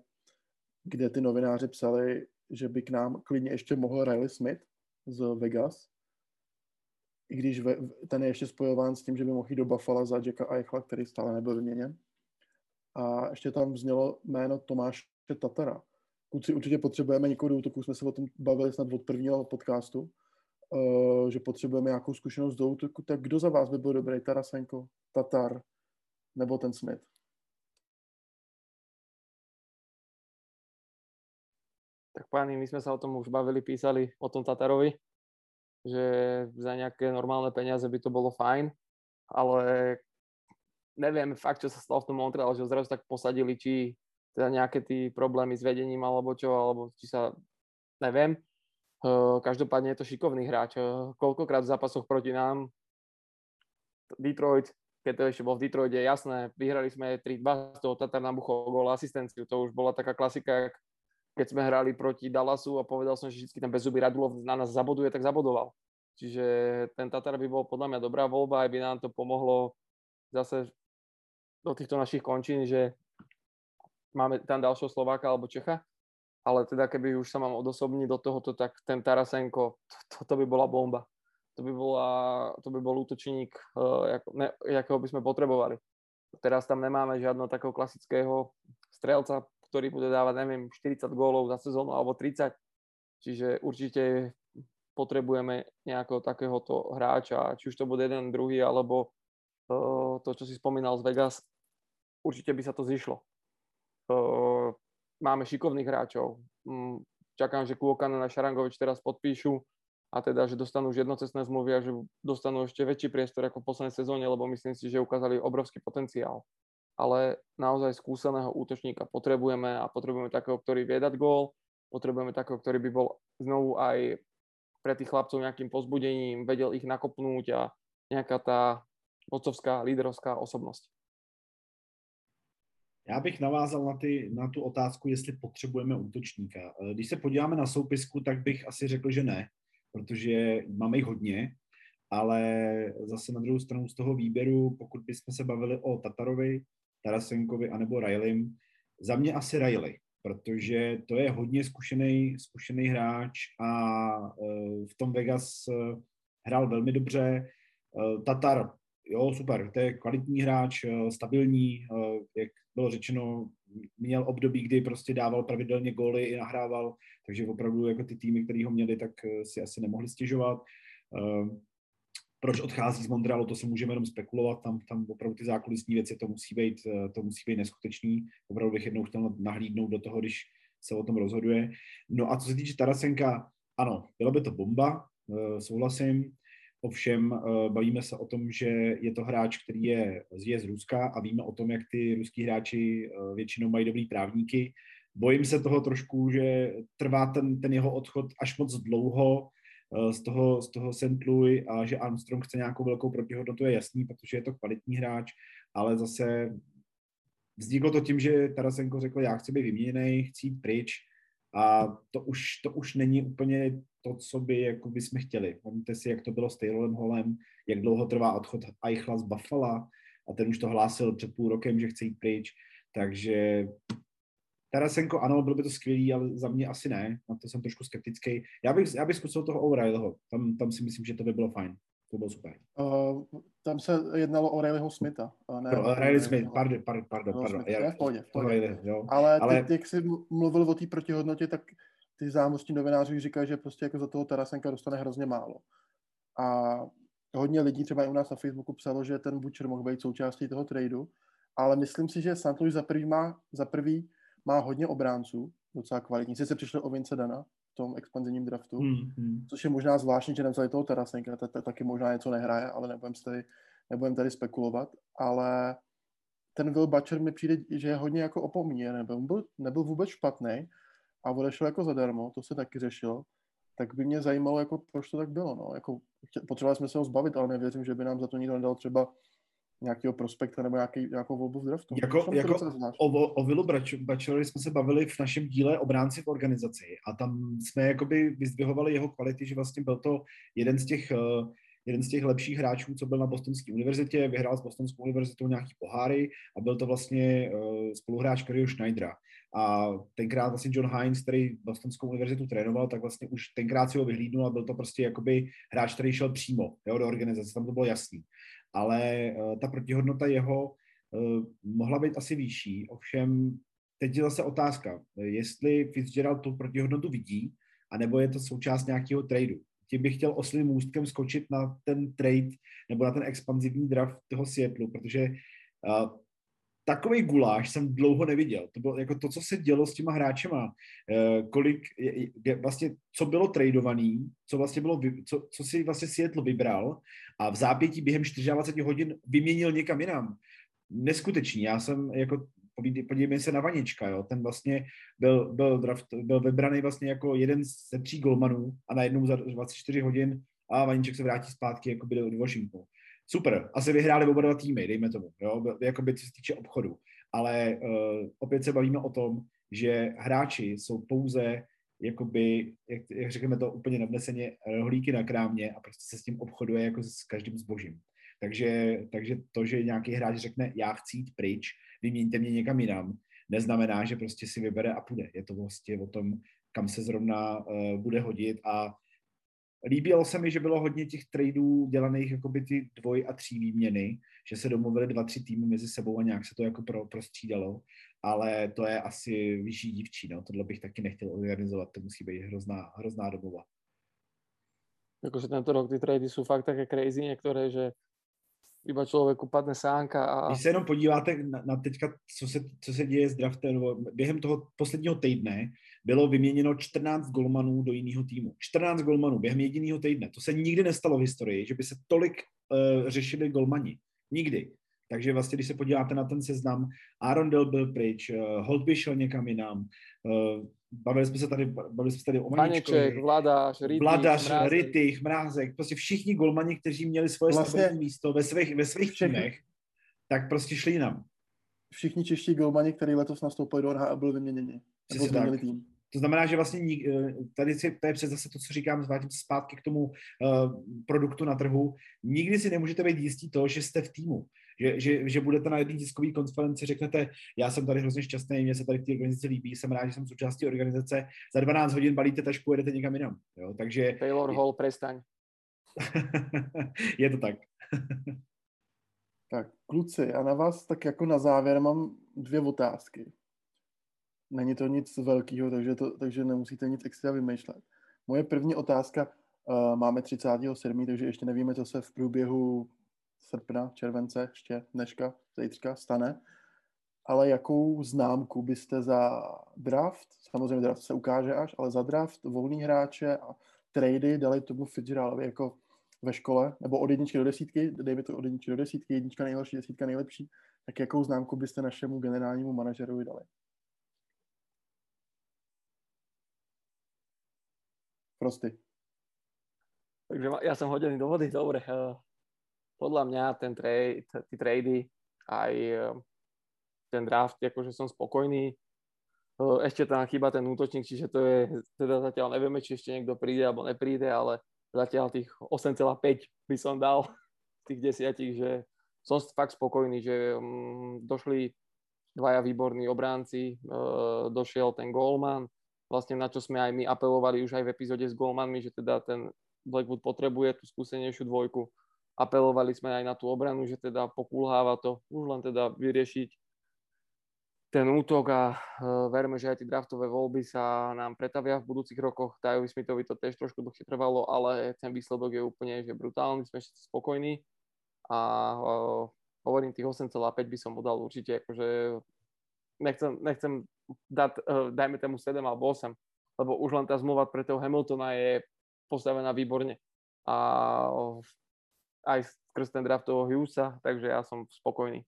kde ty novináři psali, že by k nám klidně ještě mohl Riley Smith z Vegas, i když ve, ten je ještě spojován s tím, že by mohl jít do Buffalo za Jacka Eichla, který stále nebyl vyměněn. A ještě tam znělo jméno Tomáše Tatara. Kluci, určitě potřebujeme někoho do útoku, jsme se o tom bavili snad od prvního podcastu, uh, že potřebujeme nějakou zkušenost do útoku, tak kdo za vás by byl dobrý? Tarasenko, Tatar nebo ten Smith? Tak páni, my jsme se o tom už bavili, písali o tom Tatarovi, že za nejaké normálne peniaze by to bolo fajn, ale neviem fakt, čo sa stalo v tom Montreal, že zrazu tak posadili, či teda nejaké tí problémy s vedením alebo čo, alebo či sa, neviem. Každopádne je to šikovný hráč. Koľkokrát v zápasoch proti nám Detroit, keď to ešte bol v Detroite, jasné, vyhrali sme 3-2, z toho Tatar nám buchol gol asistenciu, to už bola taká klasika, keď sme hrali proti Dallasu a povedal som, že vždy ten bezzubý Radulov na nás zaboduje, tak zabodoval. Čiže ten Tatar by bol podľa mňa dobrá voľba, aj by nám to pomohlo zase do týchto našich končín, že máme tam ďalšieho Slováka alebo Čecha, ale teda keby už sa mám odosobniť do tohoto, tak ten Tarasenko, to, to by bola bomba. To by, bola, to by bol útočník, uh, ako, ne, jakého by sme potrebovali. Teraz tam nemáme žiadno takého klasického strelca, ktorý bude dávať, neviem, 40 gólov za sezónu alebo 30. Čiže určite potrebujeme nejakého takéhoto hráča, či už to bude jeden, druhý, alebo uh, to, čo si spomínal z Vegas, určite by sa to zišlo. Uh, máme šikovných hráčov. Mm, čakám, že Kuokan a Šarangovič teraz podpíšu a teda, že dostanú už jednocestné zmluvy a že dostanú ešte väčší priestor ako v poslednej sezóne, lebo myslím si, že ukázali obrovský potenciál. Ale naozaj skúseného útočníka potrebujeme a potrebujeme takého, ktorý vie dať gól, potrebujeme takého, ktorý by bol znovu aj pre tých chlapcov nejakým pozbudením, vedel ich nakopnúť a nejaká tá vodcovská, líderovská osobnosť. Já bych navázal na, ty, na tu otázku, jestli potřebujeme útočníka. Eh, když se podíváme na soupisku, tak bych asi řekl, že ne, protože máme jich hodně, ale zase na druhou stranu z toho výběru, pokud bychom se bavili o Tatarovi, Tarasenkovi anebo Railim, za mě asi Riley, protože to je hodně zkušený, zkušený hráč a eh, v tom Vegas eh, hrál velmi dobře. Tatar, jo, super, to je kvalitní hráč, stabilní, jak bylo řečeno, měl období, kdy prostě dával pravidelně góly i nahrával, takže opravdu jako ty týmy, které ho měli, tak eh, si asi nemohli stěžovat. Eh, proč odchází z Montrealu, to se můžeme jenom spekulovat, tam, tam opravdu ty zákulisní věci, to musí být, eh, to musí být neskutečný. Opravdu bych jednou chtěl nahlídnout do toho, když se o tom rozhoduje. No a co se týče Tarasenka, ano, byla by to bomba, souhlasím. Ovšem eh, bavíme se o tom, že je to hráč, který je, je z Ruska a víme o tom, jak ty ruský hráči eh, většinou mají dobrý právníky. Bojím se toho trošku, že trvá ten, ten jeho odchod až moc dlouho eh, z toho, z toho St. Louis a že Armstrong chce nějakou velkou protihodnotu, je jasný, protože je to kvalitní hráč, ale zase vzniklo to tím, že Tarasenko řekl, já chci být vyměněný, chci jít pryč a to už, to už není úplně to, co by jako by jsme chtěli. Pamatujte si, jak to bylo s Taylorem Holem, jak dlouho trvá odchod Eichla z Buffalo a ten už to hlásil před půl rokem, že chce jít pryč. Takže Tarasenko, ano, bylo by to skvělý, ale za mě asi ne. Na to jsem trošku skeptický. Já bych, já bych zkusil toho O'Reillyho. Tam, tam si myslím, že to by bylo fajn. To bylo super. Uh, tam se jednalo o Rileyho Smitha. Ne, Pro, Riley Smith, pardon, pardon, pardon. pardon. Smith, já, v pohodě, v pohodě. Riley, jo. Ale, Ale... Ty, jak jsi mluvil o té protihodnotě, tak ty zámostní novináři říkají, že prostě jako za toho Tarasenka dostane hrozně málo. A hodně lidí třeba i u nás na Facebooku psalo, že ten Butcher mohl být součástí toho tradu, ale myslím si, že St. Louis za prvý má, za prvý má hodně obránců, docela kvalitní. Sice přišli o Vince Dana tom expanzivním draftu, hmm, hmm. což je možná zvláštní, že nevzali toho Tarasenka, taky možná něco nehraje, ale nebudem tady, nebudem tady spekulovat, ale ten Will Butcher mi přijde, že je hodně jako opomíjen, nebyl, nebyl vůbec špatný, a odešel jako zadarmo, to se taky řešilo, tak by mě zajímalo, jako, proč to tak bylo. No. Jako, potřebovali jsme se ho zbavit, ale nevěřím, že by nám za to nikdo nedal třeba nějakého prospekta nebo nějaký, nějakou volbu v draftu. Jako, jako o, o Willu Bachelory jsme se bavili v našem díle obránci v organizaci a tam jsme jakoby vyzdvihovali jeho kvality, že vlastně byl to jeden z těch uh, jeden z těch lepších hráčů, co byl na Bostonské univerzitě, vyhrál s Bostonskou univerzitou nějaký poháry a byl to vlastně uh, spoluhráč Curryho Schneidera. A tenkrát vlastně John Hines, který Bostonskou univerzitu trénoval, tak vlastně už tenkrát si ho vyhlídnul a byl to prostě jakoby hráč, který šel přímo jo, do organizace, tam to bylo jasný. Ale uh, ta protihodnota jeho uh, mohla být asi vyšší, ovšem teď je zase otázka, jestli Fitzgerald tu protihodnotu vidí, anebo je to součást nějakého tradu. Tím bych chtěl oslým můstkem skočit na ten trade nebo na ten expanzivní draft toho Seattleu, protože uh, takový guláš jsem dlouho neviděl. To bylo jako to, co se dělo s těma hráčema, uh, kolik, je, je, vlastně, co bylo tradovaný, co vlastně bylo, co, co si vlastně Seattle vybral a v zápětí během 24 hodin vyměnil někam jinam. Neskutečný. Já jsem jako podívejme se na Vanička, jo, ten vlastně byl, byl, draft, byl vybraný vlastně jako jeden ze tří golmanů a najednou za 24 hodin a Vaniček se vrátí zpátky jako do Washingtonu. Super, asi vyhráli oba dva týmy, dejme tomu, jo, by co se týče obchodu. Ale uh, opět se bavíme o tom, že hráči jsou pouze jakoby, jak, jak řekneme to úplně nadneseně, rohlíky na krámě a prostě se s tím obchoduje jako s každým zbožím. Takže, takže to, že nějaký hráč řekne, já chci jít pryč, vyměňte mě někam jinam, neznamená, že prostě si vybere a půjde. Je to vlastně o tom, kam se zrovna uh, bude hodit a líbilo se mi, že bylo hodně těch tradeů dělaných jakoby ty dvoj a tří výměny, že se domluvili dva, tři týmy mezi sebou a nějak se to jako pro, prostřídalo, ale to je asi vyšší dívčí, no. Tohle bych taky nechtěl organizovat, to musí být hrozná, hrozná domova. Jakože tento rok ty trady jsou fakt také crazy některé, že iba člověku padne sánka. A... Když se jenom podíváte na, na teďka, co se, co se děje s draftem, během toho posledního týdne bylo vyměněno 14 golmanů do jiného týmu. 14 golmanů během jediného týdne. To se nikdy nestalo v historii, že by se tolik uh, řešili golmani. Nikdy. Takže vlastně, když se podíváte na ten seznam, Aaron Dell byl pryč, uh, Holtby šel někam jinam, uh, bavili jsme se tady, bavili jsme se tady o Maniček, Vladař, Rytich, Vladař, Mrázek. Rytich, Mrázek, prostě všichni golmani, kteří měli svoje vlastně stabilní místo ve svých, ve svých týmech, tak prostě šli jinam. Všichni čeští golmani, kteří letos nastoupili do NHL, byli vyměněni. Tým. To znamená, že vlastně eh, tady si, to je přes zase to, co říkám, zvátím se zpátky k tomu uh, produktu na trhu. Nikdy si nemůžete být jistí to, že jste v týmu. Že, že, že budete na jedné tiskové konferenci, řeknete, já jsem tady hrozně šťastný, mě se tady ty organizace líbí, jsem rád, že jsem součástí organizace, za 12 hodin balíte tašku, jedete někam jinam. Jo? Takže... Taylor Hall, prestaň. <laughs> je to tak. <laughs> tak, kluci, a na vás tak jako na závěr mám dvě otázky. Není to nic velkého, takže, to, takže nemusíte nic extra vymýšlet. Moje první otázka, uh, máme 37., takže ještě nevíme, co se v průběhu srpna, července, ještě dneška, zítřka stane. Ale jakou známku byste za draft, samozřejmě draft se ukáže až, ale za draft, volný hráče a trady dali tomu Fitzgeraldovi jako ve škole, nebo od jedničky do desítky, dejme to od jedničky do desítky, jednička nejhorší, desítka nejlepší, tak jakou známku byste našemu generálnímu manažerovi dali? Prosty. Takže ja som hodený do vody, dobre. Eh, podľa mňa ten trade, tí trady aj eh, ten draft, akože som spokojný. Eh, ešte tam chýba ten útočník, čiže to je, teda zatiaľ nevieme, či ešte niekto príde alebo nepríde, ale zatiaľ tých 8,5 by som dal tých desiatich, že som fakt spokojný, že um, došli dvaja výborní obránci, uh, došiel ten Goldman, vlastne na čo sme aj my apelovali už aj v epizóde s Goldmanmi, že teda ten Blackwood potrebuje tú skúsenejšiu dvojku. Apelovali sme aj na tú obranu, že teda pokulháva to, už len teda vyriešiť ten útok a uh, verme, že aj tie draftové voľby sa nám pretavia v budúcich rokoch. Tajovi Smithovi to tiež trošku dlhšie trvalo, ale ten výsledok je úplne že brutálny, sme všetci spokojní a uh, hovorím, tých 8,5 by som mu dal určite, akože nechcem, nechcem dať, uh, dajme tomu 7 alebo 8, lebo už len tá zmluva pre toho Hamiltona je postavená výborne. A aj skrz ten draft toho Hughesa, takže já jsem spokojný.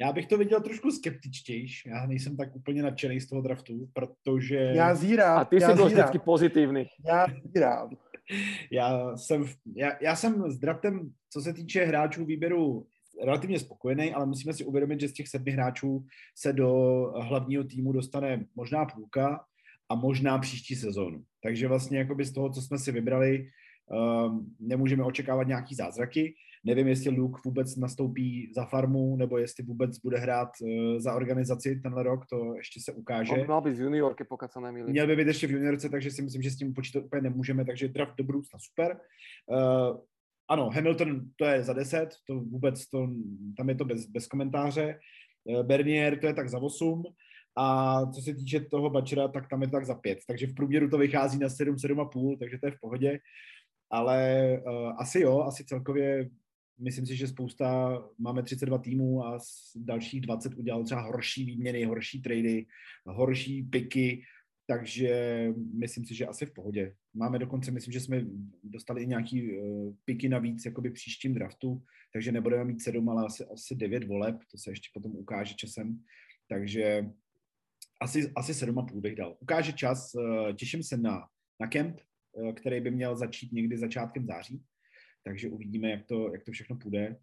Já bych to viděl trošku skeptičtější. Já nejsem tak úplně nadšený z toho draftu, protože... Já zírám. A ty jsi byl vždycky pozitivní. Já zírám. <laughs> já, jsem, já, já jsem s draftem, co se týče hráčů výběru, relativně spokojený, ale musíme si uvědomit, že z těch sedmi hráčů se do hlavního týmu dostane možná půlka a možná příští sezónu. Takže vlastně jakoby z toho, co jsme si vybrali, um, nemůžeme očekávat nějaký zázraky. Nevím, jestli Luke vůbec nastoupí za farmu, nebo jestli vůbec bude hrát uh, za organizaci tenhle rok, to ještě se ukáže. On měl být z juniorky, pokud se nemýlím. Měl by být ještě v juniorce, takže si myslím, že s tím počítat úplně nemůžeme, takže draft do budoucna super. Uh, ano, Hamilton to je za 10, to vůbec, to, tam je to bez, bez komentáře. Uh, Bernier to je tak za 8. A co se týče toho Bačera, tak tam je to tak za 5. Takže v průměru to vychází na 7, 7,5, takže to je v pohodě. Ale uh, asi jo, asi celkově myslím si, že spousta, máme 32 týmů a z dalších 20 udělal třeba horší výměny, horší trady, horší piky, takže myslím si, že asi v pohodě. Máme dokonce, myslím, že jsme dostali i nějaký uh, piky navíc jakoby příštím draftu, takže nebudeme mít sedm, ale asi, asi devět voleb, to se ještě potom ukáže časem. Takže asi, asi sedm a půl bych dal. Ukáže čas, uh, těším se na, na kemp, který by měl začít někdy začátkem září takže uvidíme, jak to, jak to všechno půjde.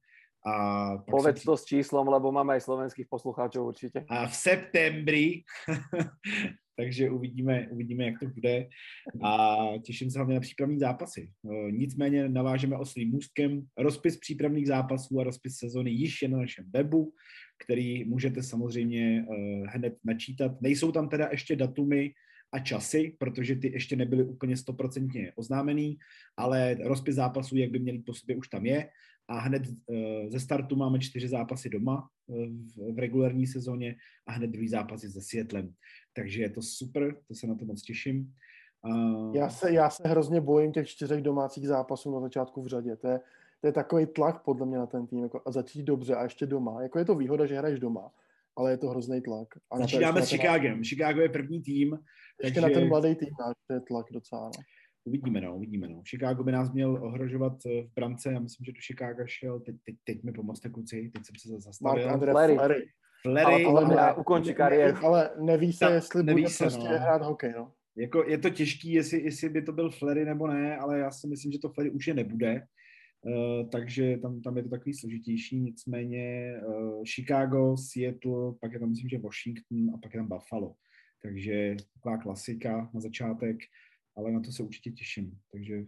A Povedz to s číslom, lebo máme aj slovenských poslucháčov určitě. A v septembri <laughs> takže uvidíme, uvidíme, jak to bude a těším se hlavně na přípravní zápasy. Eh, nicméně navážeme oslým můstkem. Rozpis přípravných zápasů a rozpis sezony již je na našem webu, který můžete samozřejmě eh, hned načítat. Nejsou tam teda ještě datumy a časy, protože ty ještě nebyly úplně stoprocentně oznámený, ale rozpis zápasů, jak by měli po sobě, už tam je a hned uh, ze startu máme čtyři zápasy doma uh, v, v regulární sezóně a hned druhý zápasy se Světlem. Takže je to super, to se na to moc těším. Já, se, já se hrozně bojím těch čtyřech domácích zápasů na začátku v řadě. To je, to je takový tlak podle mě na ten tým jako, a začít dobře a ještě doma. Jako je to výhoda, že hraješ doma, ale je to hrozný tlak. A Začínáme s Chicagem. Chicago je první tým. Ještě takže... na ten mladý tým, to je tlak docela. No. Uvidíme, no, uvidíme, no. Chicago by nás měl ohrožovat eh, v brance, já myslím, že do Chicago šel, teď, teď, teď mi pomozte kluci, teď jsem se zastavil. Mark Andre Flery. Flery. Flery, ale, ale ne, ukončí kariéru. Ale neví se, Ta, jestli neví bude se, prostě no. hrát hokej, no. Jako je to těžký, jestli, jestli by to byl Flery nebo ne, ale já si myslím, že to Flery už je nebude. Uh, takže tam, tam je to takový složitější, nicméně uh, Chicago, Seattle, pak je tam myslím, že Washington a pak je tam Buffalo. Takže taková klasika na začátek ale na to se určitě těším. Takže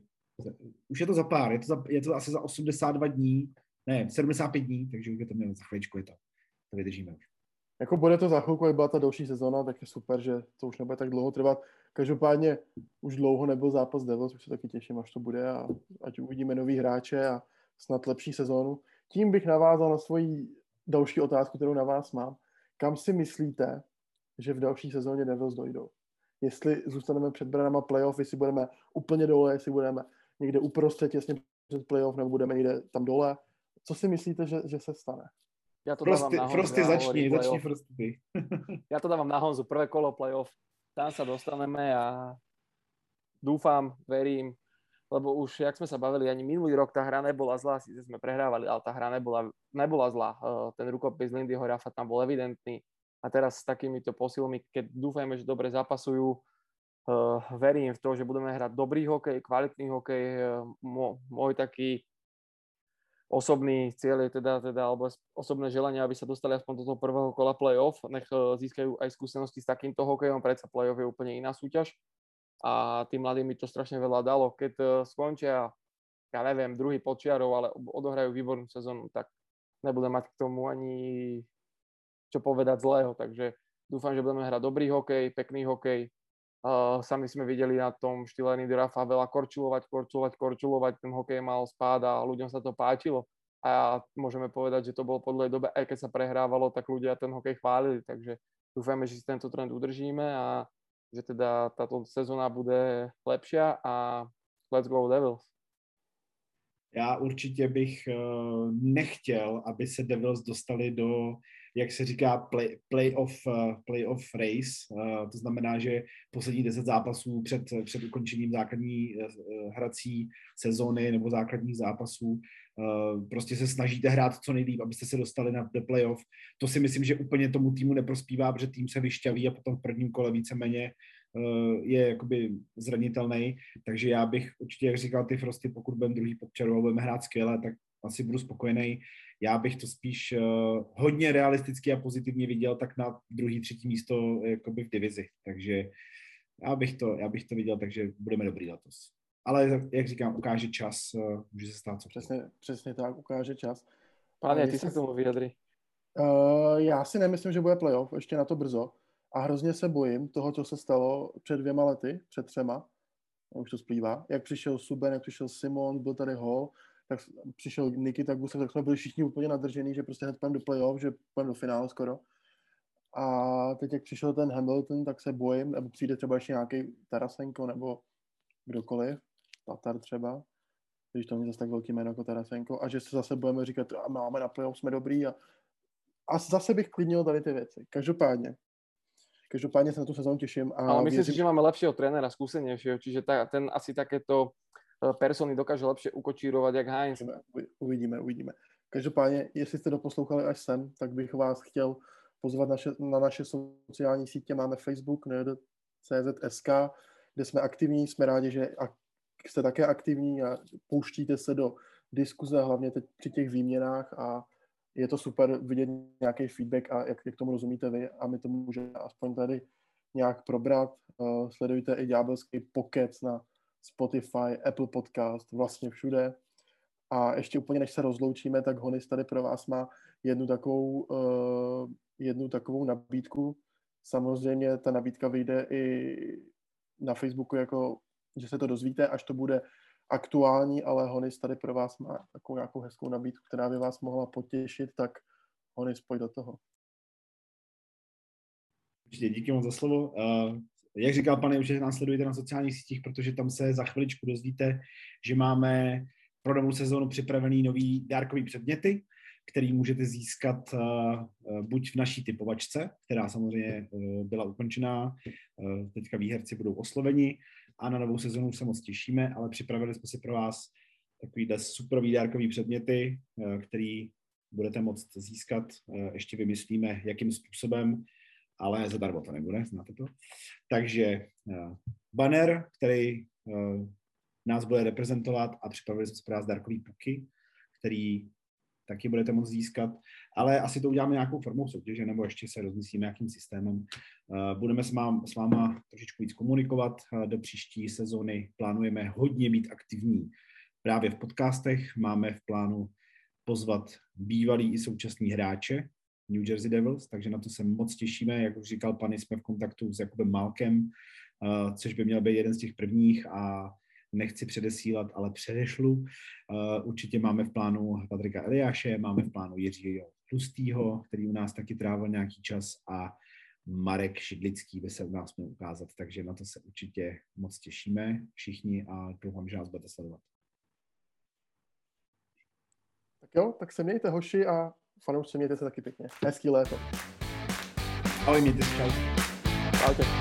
už je to za pár, je to, za, je to asi za 82 dní, ne, 75 dní, takže už je to mělo za chvíličku, je to, to vydržíme už. Jako bude to za chvilku, jak byla ta další sezóna, tak je super, že to už nebude tak dlouho trvat. Každopádně už dlouho nebyl zápas Devils, už se taky těším, až to bude a ať uvidíme nový hráče a snad lepší sezónu. Tím bych navázal na svoji další otázku, kterou na vás mám. Kam si myslíte, že v další sezóně Devils dojdou? jestli zůstaneme před branama playoff, jestli budeme úplně dole, jestli budeme někde uprostřed, těsně před playoff, nebo budeme někde tam dole. Co si myslíte, že, že se stane? Ja to Frosty, dávam na Frosty, začni, začni Frosty. <laughs> ja to dávam na Honzu, prvé kolo playoff, tam sa dostaneme a dúfam, verím, lebo už, jak sme sa bavili, ani minulý rok tá hra nebola zlá, síce sme prehrávali, ale tá hra nebola, nebola zlá. Ten rukopis Lindyho Rafa tam bol evidentný a teraz s takýmito posilmi, keď dúfajme, že dobre zapasujú, uh, verím v to, že budeme hrať dobrý hokej, kvalitný hokej. Uh, môj taký osobný cieľ je teda, teda, alebo osobné želanie, aby sa dostali aspoň do toho prvého kola playoff, nech uh, získajú aj skúsenosti s takýmto hokejom, predsa playoff je úplne iná súťaž a tým mladým mi to strašne veľa dalo. Keď uh, skončia, ja neviem, druhý počiarov, ale odohrajú výbornú sezónu, tak nebudem mať k tomu ani čo povedať zlého. Takže dúfam, že budeme hrať dobrý hokej, pekný hokej. Uh, sami sme videli na tom štýle Rafa veľa korčulovať, korčulovať, korčulovať. Ten hokej mal spád a ľuďom sa to páčilo. A môžeme povedať, že to bolo po dlhej dobe, aj keď sa prehrávalo, tak ľudia ten hokej chválili. Takže dúfame, že si tento trend udržíme a že teda táto sezóna bude lepšia a let's go Devils. Já určitě bych uh, nechtěl, aby se Devils dostali do jak se říká, play, playoff, uh, playoff race. Uh, to znamená, že poslední deset zápasů před, před ukončením základní uh, hrací sezóny nebo základních zápasů prostě se snažíte hrát co nejlíp, abyste se dostali na the playoff. To si myslím, že úplně tomu týmu neprospívá, protože tým se vyšťaví a potom v prvním kole víceméně je jakoby zranitelný, takže já bych určitě, jak říkal ty Frosty, pokud budeme druhý pod čarou a budeme hrát skvěle, tak asi budu spokojený já bych to spíš uh, hodně realisticky a pozitivně viděl tak na druhý, třetí místo jakoby v divizi. Takže já bych to, já bych to viděl, takže budeme dobrý letos. Ale jak říkám, ukáže čas, uh, může se stát co přesně, přesně tak, ukáže čas. Pane, ty se k tomu vyjadri. Uh, já si nemyslím, že bude playoff, ještě na to brzo. A hrozně se bojím toho, co se stalo před dvěma lety, před třema, už to splývá, jak přišel Suben, jak přišel Simon, byl tady Hall, tak přišel Nikita Gusev, tak jsme byli všichni úplně nadržený, že prostě hned půjdeme do playoff, že půjdeme do finále skoro. A teď, jak přišel ten Hamilton, tak se bojím, nebo přijde třeba ještě nějaký Tarasenko nebo kdokoliv, Tatar třeba, když to není zase tak velký jméno jako Tarasenko, a že se zase budeme říkat, a máme na playoff, jsme dobrý a, a zase bych klidnil tady ty věci. Každopádně, Každopádně se na tu sezónu těším. A Ale myslím si, že máme lepšího trénera, skúsenejšieho, čiže ta, ten asi takéto Eh, persony dokáže lepšie ukočírovat jak Heinz. Uvidíme, uvidíme. Každopádně, jestli jste doposlouchali až sem, tak bych vás chtěl pozvat naše, na naše sociální sítě. Máme Facebook, CZSK, kde jsme aktivní. Jsme rádi, že jste také aktivní a pouštíte se do diskuze, hlavně teď při těch výměnách a je to super vidět nějaký feedback a jak, jak tomu rozumíte vy a my to můžeme aspoň tady nějak probrat. Uh, sledujte i Ďábelský Pocket na Spotify, Apple Podcast, vlastně všude. A ještě úplně než se rozloučíme, tak Honis tady pro vás má jednu takovou, uh, jednu takovou nabídku. Samozřejmě ta nabídka vyjde i na Facebooku, jako, že se to dozvíte, až to bude aktuální, ale Honis tady pro vás má takovou nějakou hezkou nabídku, která by vás mohla potěšit, tak Honis, pojď do toho. Určitě, díky moc za slovo. Uh, jak říkal pane, určitě nás sledujte na sociálních sítích, protože tam se za chviličku dozvíte, že máme pro novou sezónu připravený nový dárkový předměty, který můžete získat uh, buď v naší typovačce, která samozřejmě uh, byla ukončená, teďka výherci budou osloveni a na novou sezonu se moc těšíme, ale připravili jsme si pro vás takovýhle super dárkový předměty, který budete moct získat. Ještě vymyslíme, jakým způsobem, ale zadarmo to nebude, znáte to. Takže banner, který nás bude reprezentovat a připravili jsme pro vás dárkový puky, který taky budete moct získat, ale asi to uděláme nějakou formou soutěže, nebo ještě se rozmyslíme, jakým systémem. Eh, budeme s, mám, s váma trošičku víc komunikovat do příští sezóny. Plánujeme hodně být aktivní právě v podcastech. Máme v plánu pozvat bývalý i současný hráče New Jersey Devils, takže na to se moc těšíme. Jak už říkal pan, jsme v kontaktu s Jakubem Malkem, eh, což by měl být jeden z těch prvních a nechci předesílat, ale předešlu. Uh, určitě máme v plánu Patrika Eliáše, máme v plánu Jiřího Tlustýho, který u nás taky trávil nějaký čas a Marek Šidlický by se u nás měl ukázat, takže na to se určitě moc těšíme všichni a doufám, že nás budete sledovat. Tak jo, tak se mějte hoši a fanoušci mějte se taky pěkně. Hezký léto. Ahoj, mějte se, čau. Čau.